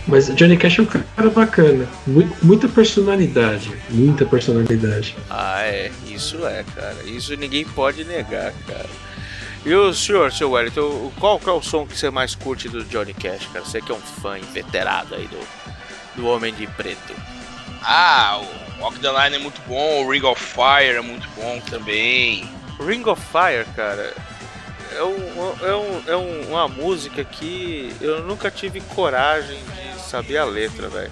Mas Johnny Cash é um cara bacana, mu- muita personalidade, muita personalidade. Ah, é, isso é, cara. Isso ninguém pode negar, cara. E o senhor, seu Wellington, qual que é o som que você mais curte do Johnny Cash, cara? Você que é um fã inveterado aí do, do Homem de Preto. Ah, o Walk the Line é muito bom, o Ring of Fire é muito bom também. Ring of Fire, cara, é, um, é, um, é um- uma música que eu nunca tive coragem de saber a letra, velho.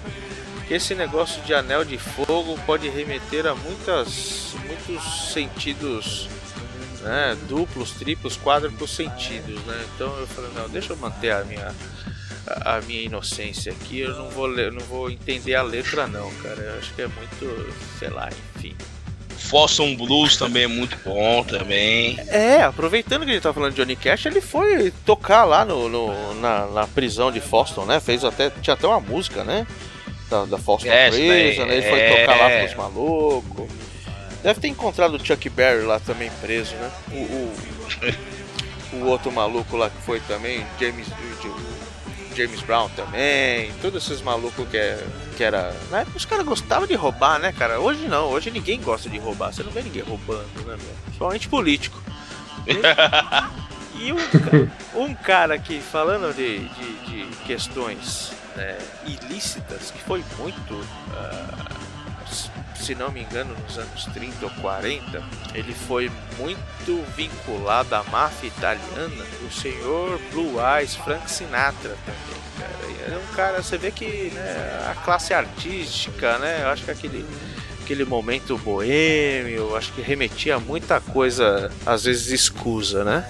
Esse negócio de anel de fogo pode remeter a muitas, muitos sentidos, né? Duplos, triplos, quádruplos sentidos, né? Então eu falei, não, deixa eu manter a minha, a, minha inocência aqui. Eu não vou, ler, não vou entender a letra, não, cara. Eu acho que é muito, sei lá, enfim. Folsom Blues também é muito bom também. É, aproveitando que a gente tá falando de Johnny Cash, ele foi tocar lá no, no- na, na prisão de Foston, né? Fez até. Tinha até uma música, né? Da, da Foston É, daí, Prison, né? Ele foi é. tocar lá pros malucos. Deve ter encontrado o Chuck Berry lá também preso, né? O, o, o outro maluco lá que foi também, James, James Brown também, todos esses malucos que, é, que era. Na época os caras gostavam de roubar, né, cara? Hoje não, hoje ninguém gosta de roubar, você não vê ninguém roubando, né, meu? Principalmente político. E um, um cara aqui falando de, de, de questões né, ilícitas, que foi muito, s- se não me engano, nos anos 30 ou 40, ele foi muito vinculado à máfia italiana, o senhor Blue Eyes Frank Sinatra também, cara. É um cara, você vê que né, a classe artística, né, eu acho que aquele aquele momento boêmio, acho que remetia a muita coisa, às vezes escusa, né?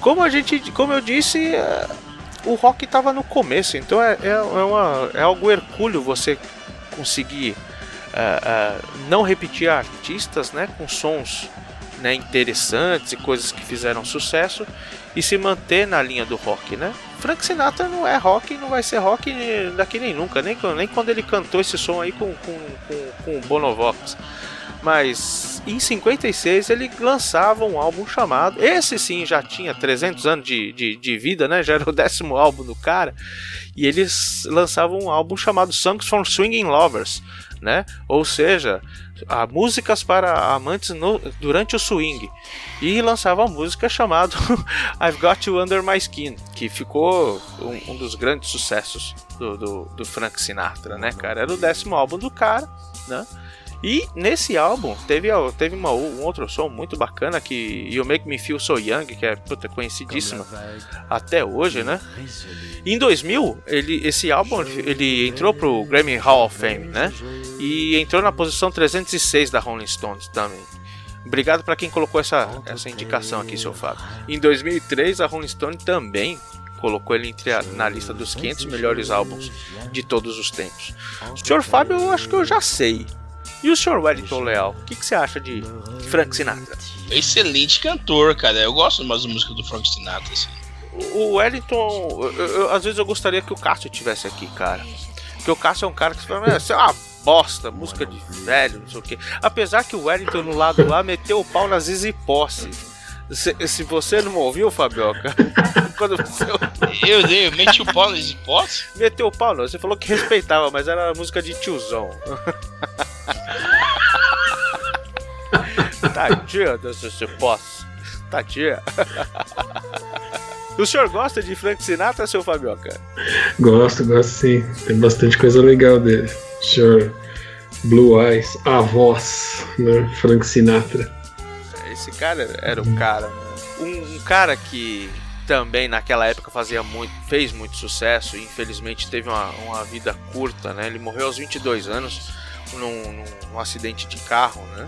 Como a gente, como eu disse, é, o rock estava no começo, então é, é, é uma, é algo hercúleo você conseguir é, é, não repetir artistas, né, com sons né, interessantes e coisas que fizeram sucesso e se manter na linha do rock, né? Frank Sinatra não é rock e não vai ser rock daqui nem nunca, nem, nem quando ele cantou esse som aí com, com, com, com o Bonovox. Mas em 56 ele lançava um álbum chamado. Esse sim já tinha 300 anos de, de, de vida, né? Já era o décimo álbum do cara. E eles lançavam um álbum chamado Songs from Swinging Lovers. Né? Ou seja, a músicas para amantes no- durante o swing. E lançava uma música chamada I've Got You Under My Skin, que ficou um, um dos grandes sucessos do, do, do Frank Sinatra, né, cara? Era o décimo álbum do cara, né? E nesse álbum teve, teve uma, um outro som muito bacana que You Make Me Feel So Young, que é puta, até hoje, né? Em 2000, ele, esse álbum ele entrou pro Grammy Hall of Fame, né? E entrou na posição 306 da Rolling Stones também. Obrigado para quem colocou essa, essa indicação aqui, seu Fábio. Em 2003, a Rolling Stone também colocou ele entre a- na lista dos 500 melhores álbuns de todos os tempos. Senhor Fábio, eu acho que eu já sei. E o senhor Wellington Leal, o que, que você acha de Frank Sinatra? Excelente cantor, cara. Eu gosto mais da música do Frank Sinatra, assim. O Wellington, eu- eu- às vezes eu gostaria que o Cássio tivesse aqui, cara. Porque o Cássio é um cara que você fala, "Mas isso é uma bosta, música de velho, não sei o quê. Apesar que o Wellington no lado lá meteu o pau nas Easy Posse. Se, se você não ouviu, Fabioca, quando você Eu dei, eu meti o pau nesse posse. meteu o pau, não, você falou que respeitava, mas era música de tiozão. Tadinha desse Posse. Tadinha. O senhor gosta de Frank Sinatra, seu Fabioca? Gosto, gosto sim. Tem bastante coisa legal dele. Sure. Blue Eyes, a voz, né? Frank Sinatra. Esse cara era o cara, né? Um, um cara que também naquela época fazia muito, fez muito sucesso e infelizmente teve uma, uma vida curta, né? Ele morreu aos 22 anos num, num- num acidente de carro, né?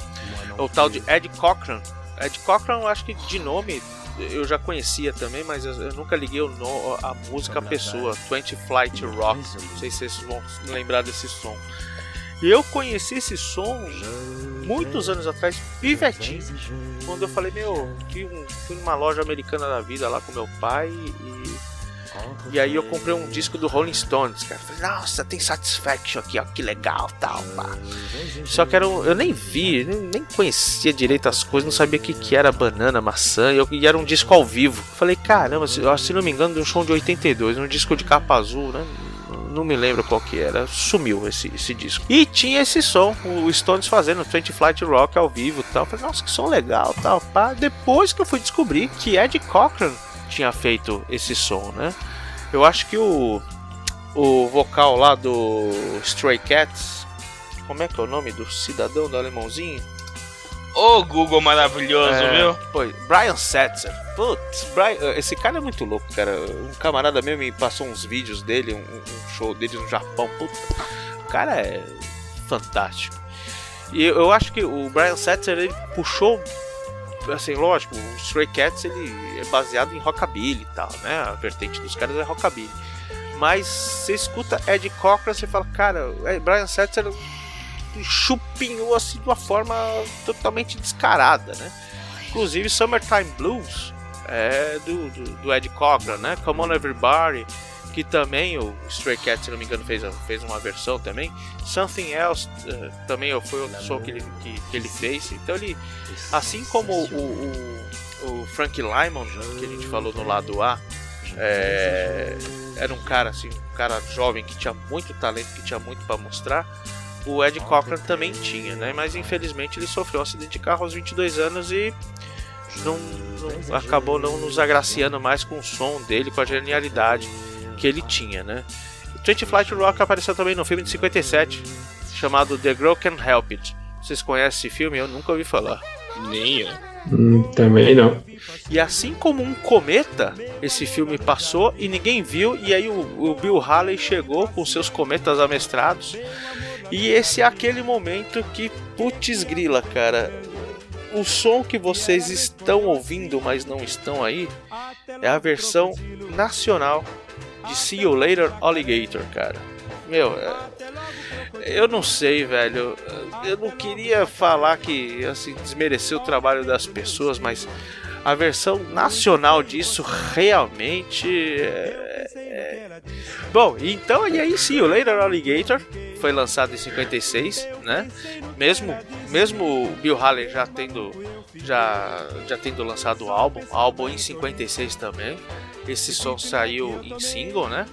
O tal de Ed Cochran. Ed Cochran, eu acho que de nome eu já conhecia também, mas eu, eu nunca liguei o no, a música à pessoa. 20 Flight Rock. Não sei se vocês vão lembrar desse som. Eu conheci esse som muitos anos atrás, pivetinho. Quando eu falei, meu, fui numa loja americana da vida lá com meu pai e. E aí eu comprei um disco do Rolling Stones, cara. Falei, nossa, tem Satisfaction aqui, ó, que legal, tal, pá. Só que era um, eu nem vi, nem, conhecia direito as coisas, não sabia o que, que era banana, maçã, e, eu- e era um disco ao vivo. Falei, caramba, se, se não me engano, de um show de 82, um disco de capa azul, né? Não me lembro qual que era, sumiu esse, esse disco. E tinha esse som, o Stones fazendo 20 Flight Rock ao vivo tal. Falei, nossa, que som legal, tal, pá. Depois que eu fui descobrir que Ed Cochran tinha feito esse som, né? Eu acho que o, o vocal lá do Stray Cats, como é que é o nome do cidadão do alemãozinho? Ô, Google maravilhoso, É, viu? Brian Setzer. Putz, Brian- esse cara é muito louco, cara. Um camarada meu me passou uns vídeos dele, um, um show dele no Japão. Puta, o cara é fantástico. E eu acho que o Brian Setzer ele puxou, assim, lógico, o Stray Cats ele é baseado em rockabilly e tal, né? A vertente dos caras é rockabilly. Mas você escuta Ed Cochran, você fala, cara, é, Brian Setzer chupinhou assim de uma forma totalmente descarada, né? Inclusive Summertime Blues é do, do, do Ed Cochran, né? Come On Everybody, que também o Stray Cat, se não me engano, fez, fez uma versão também. Something Else eh, também foi outro som que ele, que, que ele fez. Então ele, assim como o, o, o Frank Lyman, que a gente falou no lado A, é, era um cara assim, um cara jovem que tinha muito talento, que tinha muito para mostrar. O Ed Cochran também tinha, né? Mas infelizmente ele sofreu um acidente de carro aos 22 anos e não, não- acabou não nos agraciando mais com o som dele, com a genialidade que ele tinha, né? 20 Flight Rock apareceu também no filme de 57, chamado The Girl Can Help It. Vocês conhecem esse filme? Eu nunca ouvi falar. Nem eu. Hum, também não. E assim como um cometa, esse filme passou e ninguém viu. E aí o, o Bill Haley chegou com seus cometas amestrados. E esse é aquele momento que, putz grila, cara. O som que vocês estão ouvindo, mas não estão aí, é a versão nacional de See You Later Alligator, cara. Meu, é- eu não sei, velho. Eu não queria falar que assim desmerecer o trabalho das pessoas, mas a versão nacional disso realmente é, é- Bom, então e aí sim, o Later Alligator foi lançado em 56, né? Mesmo mesmo Bill Haley já tendo já já tendo lançado o álbum, álbum em 56 também. Esse som saiu em single, né?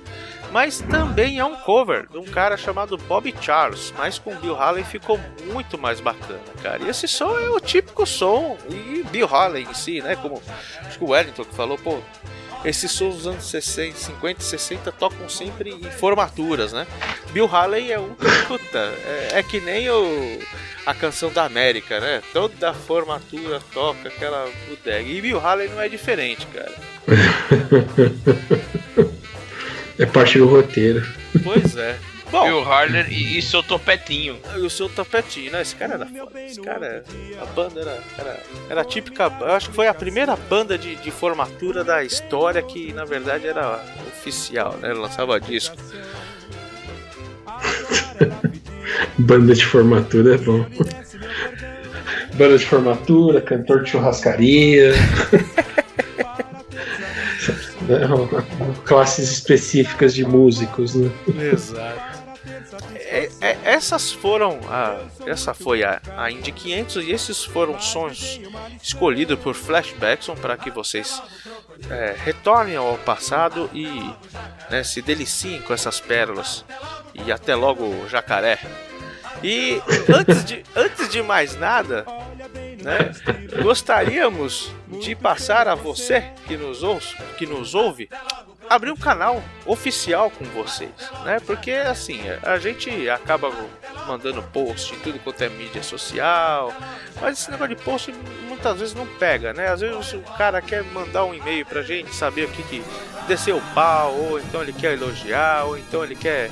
mas também é um cover de um cara chamado Bob Charles, mas com Bill Haley ficou muito mais bacana, cara. E esse som é o típico som e Bill Haley em si, né? Como acho que o Wellington que falou, pô, esses sons dos anos 60, 50 e 60 tocam sempre em formaturas, né? Bill Haley é um puta, é, é que nem o, a canção da América, né? Toda formatura toca aquela bodega. E Bill Haley não é diferente, cara. É parte do roteiro. Pois é. Bom, Bill Harder e, e seu topetinho. E o seu tapetinho, né? Esse cara era foda. Esse cara, a banda era, era, era a típica. Eu acho que foi a primeira banda de, de formatura da história que, na verdade, era oficial, né? Lançava disco. Banda de formatura é bom. Banda de formatura, cantor de churrascaria. Classes específicas de músicos, né? Exato. É, é, essas foram a, essa foi a, a Indy 500 e esses foram sons escolhidos por Flashbackson para que vocês é, retornem ao passado e né, se deliciem com essas pérolas e até logo jacaré. E antes de, antes de mais nada, né, gostaríamos de passar a você que nos, ouve, que nos ouve abrir um canal oficial com vocês, né? Porque assim, a gente acaba mandando post em tudo quanto é mídia social, mas esse negócio de post muitas vezes não pega, né? Às vezes o cara quer mandar um e-mail pra gente saber o que que desceu o pau, ou então ele quer elogiar, ou então ele quer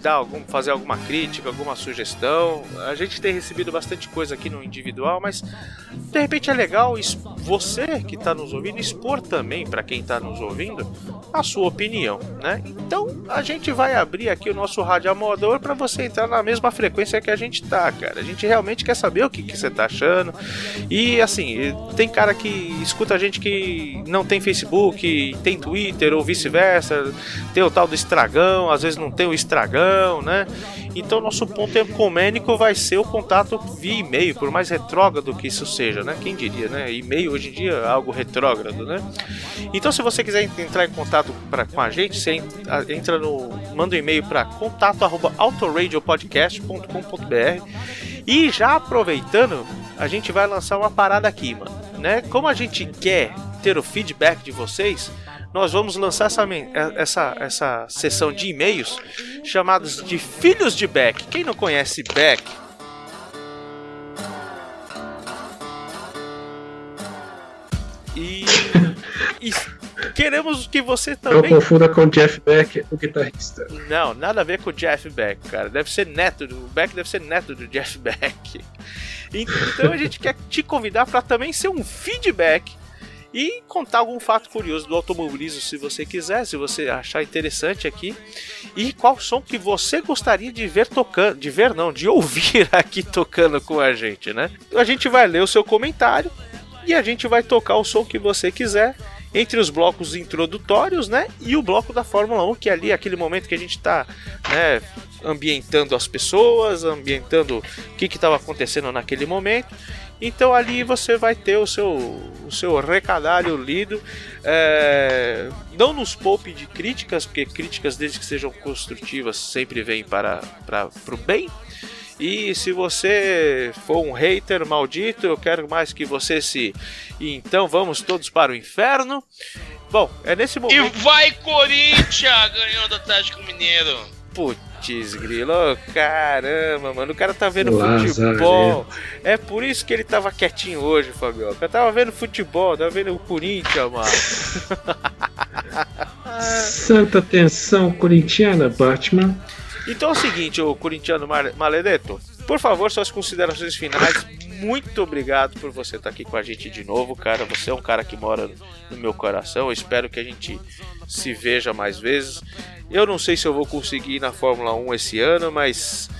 dar algum, fazer alguma crítica, alguma sugestão. A gente tem recebido bastante coisa aqui no individual, mas de repente é legal você que está nos ouvindo expor também para quem está nos ouvindo a sua opinião, né? Então a gente vai abrir aqui o nosso rádio amador para você entrar na mesma frequência que a gente tá, cara. A gente realmente quer saber o que, que você tá achando. E assim, tem cara que escuta a gente que não tem Facebook, tem Twitter ou vice-versa, tem o tal do estragão, às vezes não tem o estragão, né? Então nosso ponto ecumênico vai ser o contato via e-mail, por mais retrógrado que isso seja, né? Quem diria, né? E-mail hoje em dia é algo retrógrado, né? Então se você quiser entrar em contato pra, com a gente, você entra no manda um e-mail para contato@autoradiopodcast.com.br e já aproveitando, a gente vai lançar uma parada aqui, mano, né? Como a gente quer ter o feedback de vocês, nós vamos lançar essa, men- essa, essa sessão de e-mails chamados de Filhos de Beck. Quem não conhece Beck? E, e queremos que você Não também. confunda com Jeff Beck, o guitarrista. Não, nada a ver com o Jeff Beck, cara. Deve ser neto do. O Beck deve ser neto do Jeff Beck. Então a gente quer te convidar para também ser um feedback e contar algum fato curioso do automobilismo, se você quiser, se você achar interessante aqui. E qual som que você gostaria de ver tocando, de ver não, de ouvir aqui tocando com a gente, né? A gente vai ler o seu comentário e a gente vai tocar o som que você quiser entre os blocos introdutórios, né? E o bloco da Fórmula 1, que é ali aquele momento que a gente tá, né, ambientando as pessoas, ambientando o que estava acontecendo naquele momento. Então ali você vai ter o seu, o seu recadalho lido. É, não nos poupe de críticas, porque críticas, desde que sejam construtivas, sempre vêm para, para, para o bem. E se você for um hater maldito, eu quero mais que você se. E então vamos todos para o inferno. Bom, é nesse E momento. vai Corinthians! Ganhou do Atlético Mineiro. Putz, grilo, caramba, mano. O cara tá vendo futebol. É por isso que ele tava quietinho hoje, Fabio. Eu tava vendo futebol, tava vendo o Corinthians, mano. Santa atenção corintiana, Batman. Então é o seguinte, o corintiano Maledeto, por favor, suas considerações finais. Muito obrigado por você estar aqui com a gente de novo, cara. Você é um cara que mora no meu coração. Eu espero que a gente se veja mais vezes. Eu não sei se eu vou conseguir ir na Fórmula 1 esse ano, mas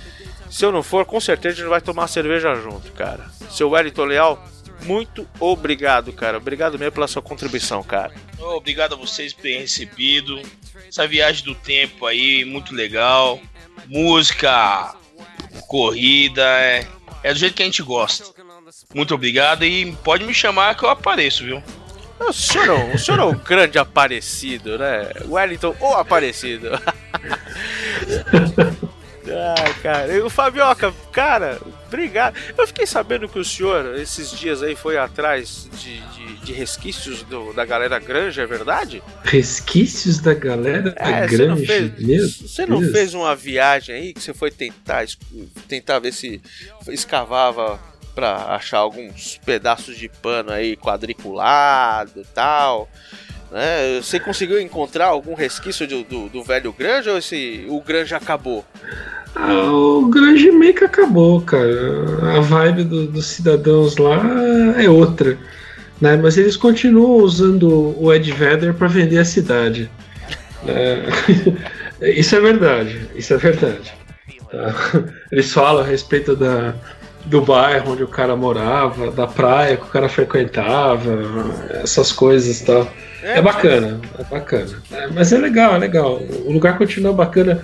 se eu não for, com certeza a gente vai tomar cerveja junto, cara. Seu Wellington Leal, muito obrigado, cara. Obrigado mesmo pela sua contribuição, cara. Obrigado a vocês por terem recebido. Essa viagem do tempo aí, muito legal. Música, corrida, é, é do jeito que a gente gosta. Muito obrigado e pode me chamar que eu apareço, viu? O senhor, é um- o senhor é um grande aparecido, né? Wellington, o aparecido. Ah, cara, e o Fabioca, cara, obrigado. Eu fiquei sabendo que o senhor, esses dias aí, foi atrás de, de, de resquícios do- da galera granja, é verdade? Resquícios da galera É, você não grande. fez, você não fez uma viagem aí que você foi tentar, tentar ver se escavava pra achar alguns pedaços de pano aí quadriculado tal? Né? Você conseguiu encontrar algum resquício do, do, do velho granja ou esse, o granja acabou? Ah, o grande meio que acabou, cara. A vibe do- dos cidadãos lá é outra. Né? Mas eles continuam usando o Ed Vedder para vender a cidade. né? isso é verdade. Isso é verdade. tá? Eles falam a respeito da, do bairro onde o cara morava, da praia que o cara frequentava, essas coisas e tal. É bacana, é bacana. É, mas é legal, é legal. O lugar continua bacana,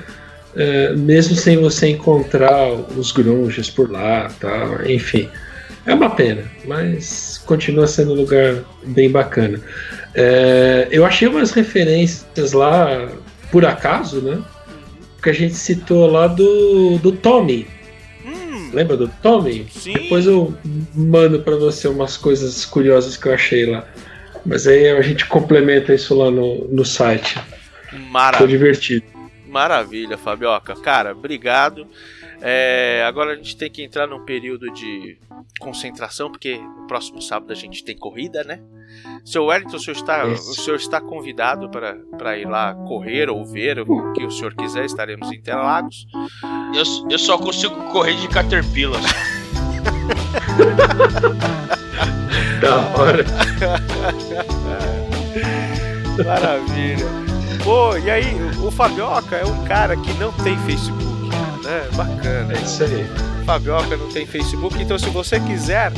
é, mesmo sem você encontrar os grunges por lá, tal. Enfim, é uma pena, mas continua sendo um lugar bem bacana. É, eu achei umas referências lá, por acaso, né? Que a gente citou lá do, do Tommy. Lembra do Tommy? Sim. Depois eu mando pra você umas coisas curiosas que eu achei lá. Mas aí a gente complementa isso lá no, no site. Foi Maravilha. divertido. Maravilha, Fabioca. Cara, obrigado. É, agora a gente tem que entrar num período de concentração, porque no próximo sábado a gente tem corrida, né? Seu Wellington, o senhor está, Isso. o senhor está convidado para, para ir lá correr ou ver o que o senhor quiser. Estaremos em Interlagos. Eu, eu só consigo correr de Caterpillar. Da hora. Maravilha. Pô, e aí, o Fabioca é um cara que não tem Facebook, né? Bacana. É isso aí. Fabioca não tem Facebook, então se você quiser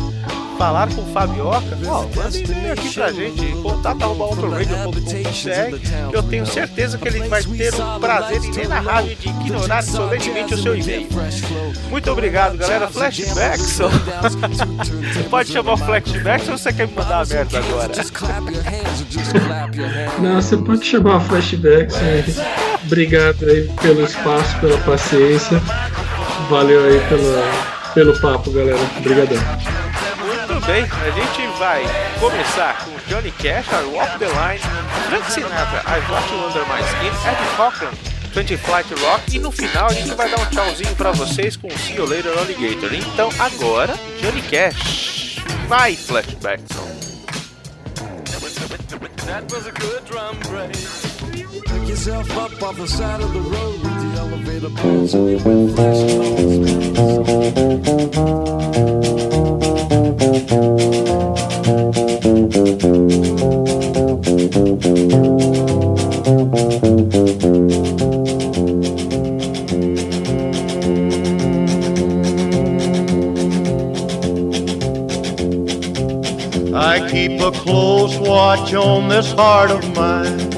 falar com o Fabioca, ó, manda um e-mail aqui pra gente, contato.autoradio.com.br que eu tenho certeza que ele vai ter o prazer inenarrável de ignorar solenemente o seu e-mail. Muito obrigado, galera. Flashbacks. Pode chamar o Flashbacks ou você quer me mandar a merda agora? Não, você pode chamar flashbacks. né? Obrigado aí pelo espaço, pela paciência. Valeu aí pelo, pelo papo, galera. Obrigadão. Muito bem, a gente vai começar com Johnny Cash, I Walk the Line, Frank Sinatra, I Got You Under My Skin, Eddie Cochran, 20 Flight Rock e no final a gente vai dar um tchauzinho pra vocês com See You Later Alligator. Então agora, Johnny Cash, vai Flashback Song. That was a good drum break. Pick yourself up off the side of the road with the elevator and your I keep a close watch on this heart of mine.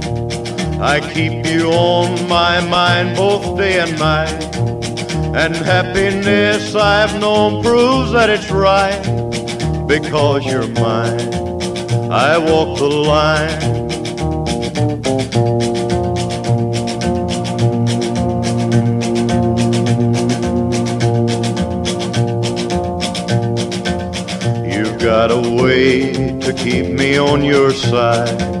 I keep you on my mind both day and night. And happiness I've known proves that it's right because you're mine. I walk the line. You've got a way to keep me on your side.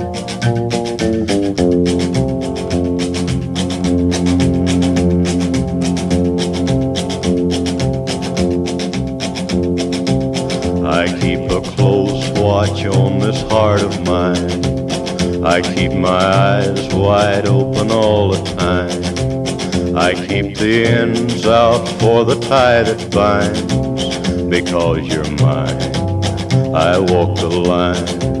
Keep the ends out for the tie that binds. Because you're mine, I walk the line.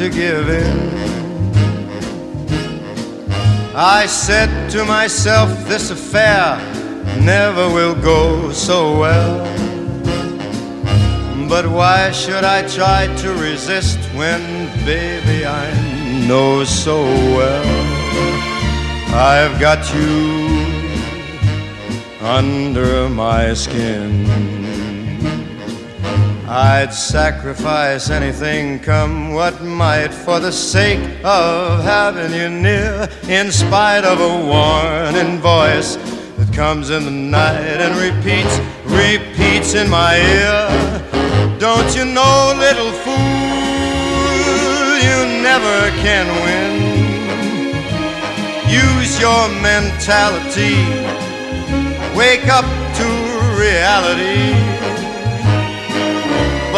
to give in. I said to myself, this affair never will go so well. But why should I try to resist when, baby, I know so well I've got you under my skin? I'd sacrifice anything, come what might, for the sake of having you near, in spite of a warning voice that comes in the night and repeats, repeats in my ear. Don't you know, little fool, you never can win. Use your mentality, wake up to reality.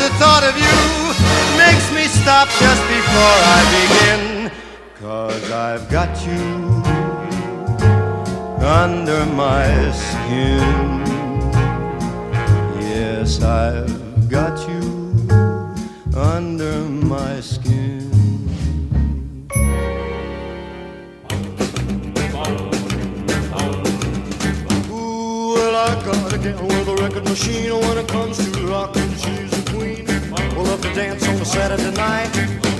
The thought of you makes me stop just before I begin. Cause I've got you under my skin. Yes, I've got you under my skin. Ooh, well, I got a gal with a record machine when it comes to rockin', queen. We'll to dance on a Saturday night.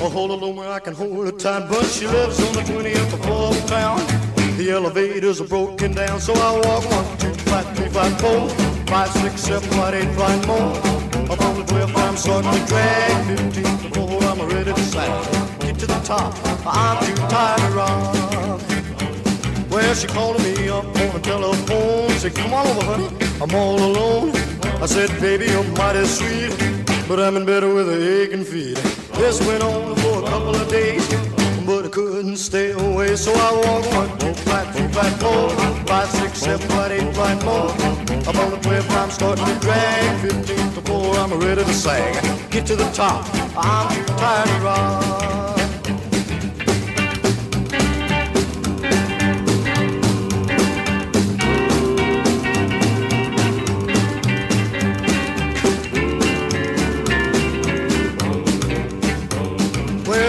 I'll hold low where I can hold her tight, but she lives on the 20th floor of town. The elevators are broken down, so I walk one, two, five, three, five, four, five, six, seven, five, eight, five more. Up on the 12th, I'm starting to drag. 15th floor, I'm ready to sag. Get to the top, I'm too tired to rock. Well, she called me up on the telephone. Said, come on over, honey. I'm all alone. I said, baby, you're mighty sweet. But I'm in bed with a aching feet. This went on for a couple of days, but I couldn't stay away, so I walk one, four, flat, three, flat, four, five, six, seven, flat, eight, flat, more. I'm on the 12, I'm starting to drag. 15 to 4, I'm ready to sag. Get to the top, I'm too tired to rock.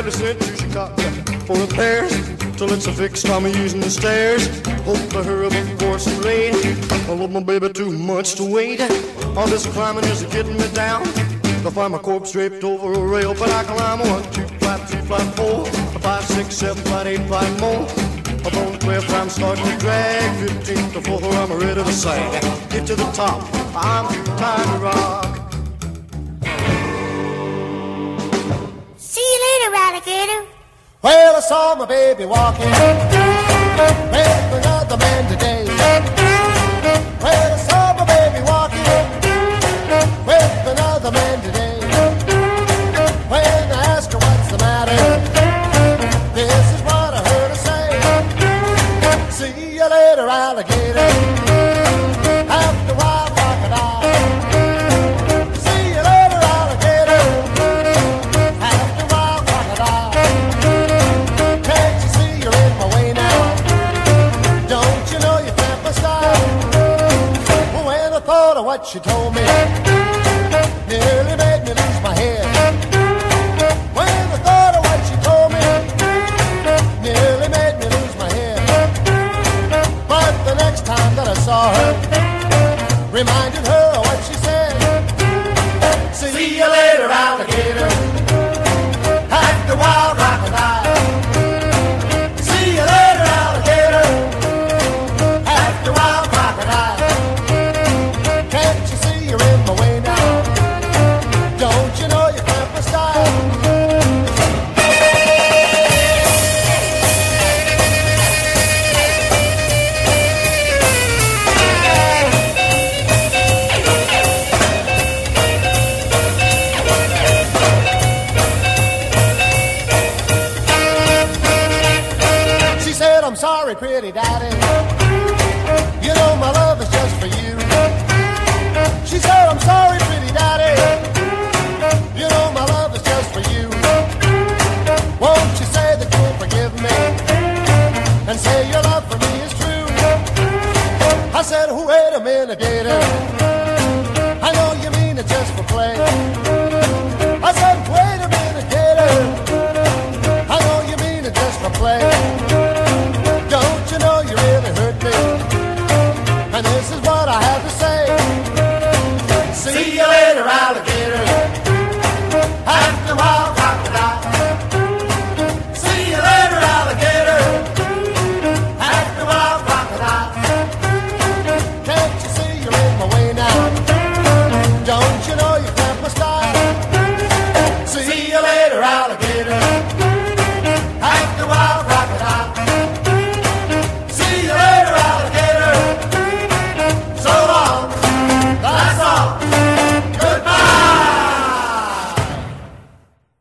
They sent to Chicago for repairs till it's a fix. I'm using the stairs. Hope to hurry before some rain. I love my baby too much to wait. All this climbing is getting me down. To find my corpse draped over a rail, but I climb one, two, five, three, five, four, five, six, seven, five, eight, five more. Up on the 12, I'm starting to drag. 15 to 4, I'm ready to sing. Get to the top, I'm too tired to rock. Later. Well, I saw my baby walking with another man today. Well, I saw my baby walking with another man today. When I asked her what's the matter, this is what I heard her say. See you later, alligator. She told me, nearly made me lose my head. When I thought of what she told me, nearly made me lose my head. But the next time that I saw her, reminded her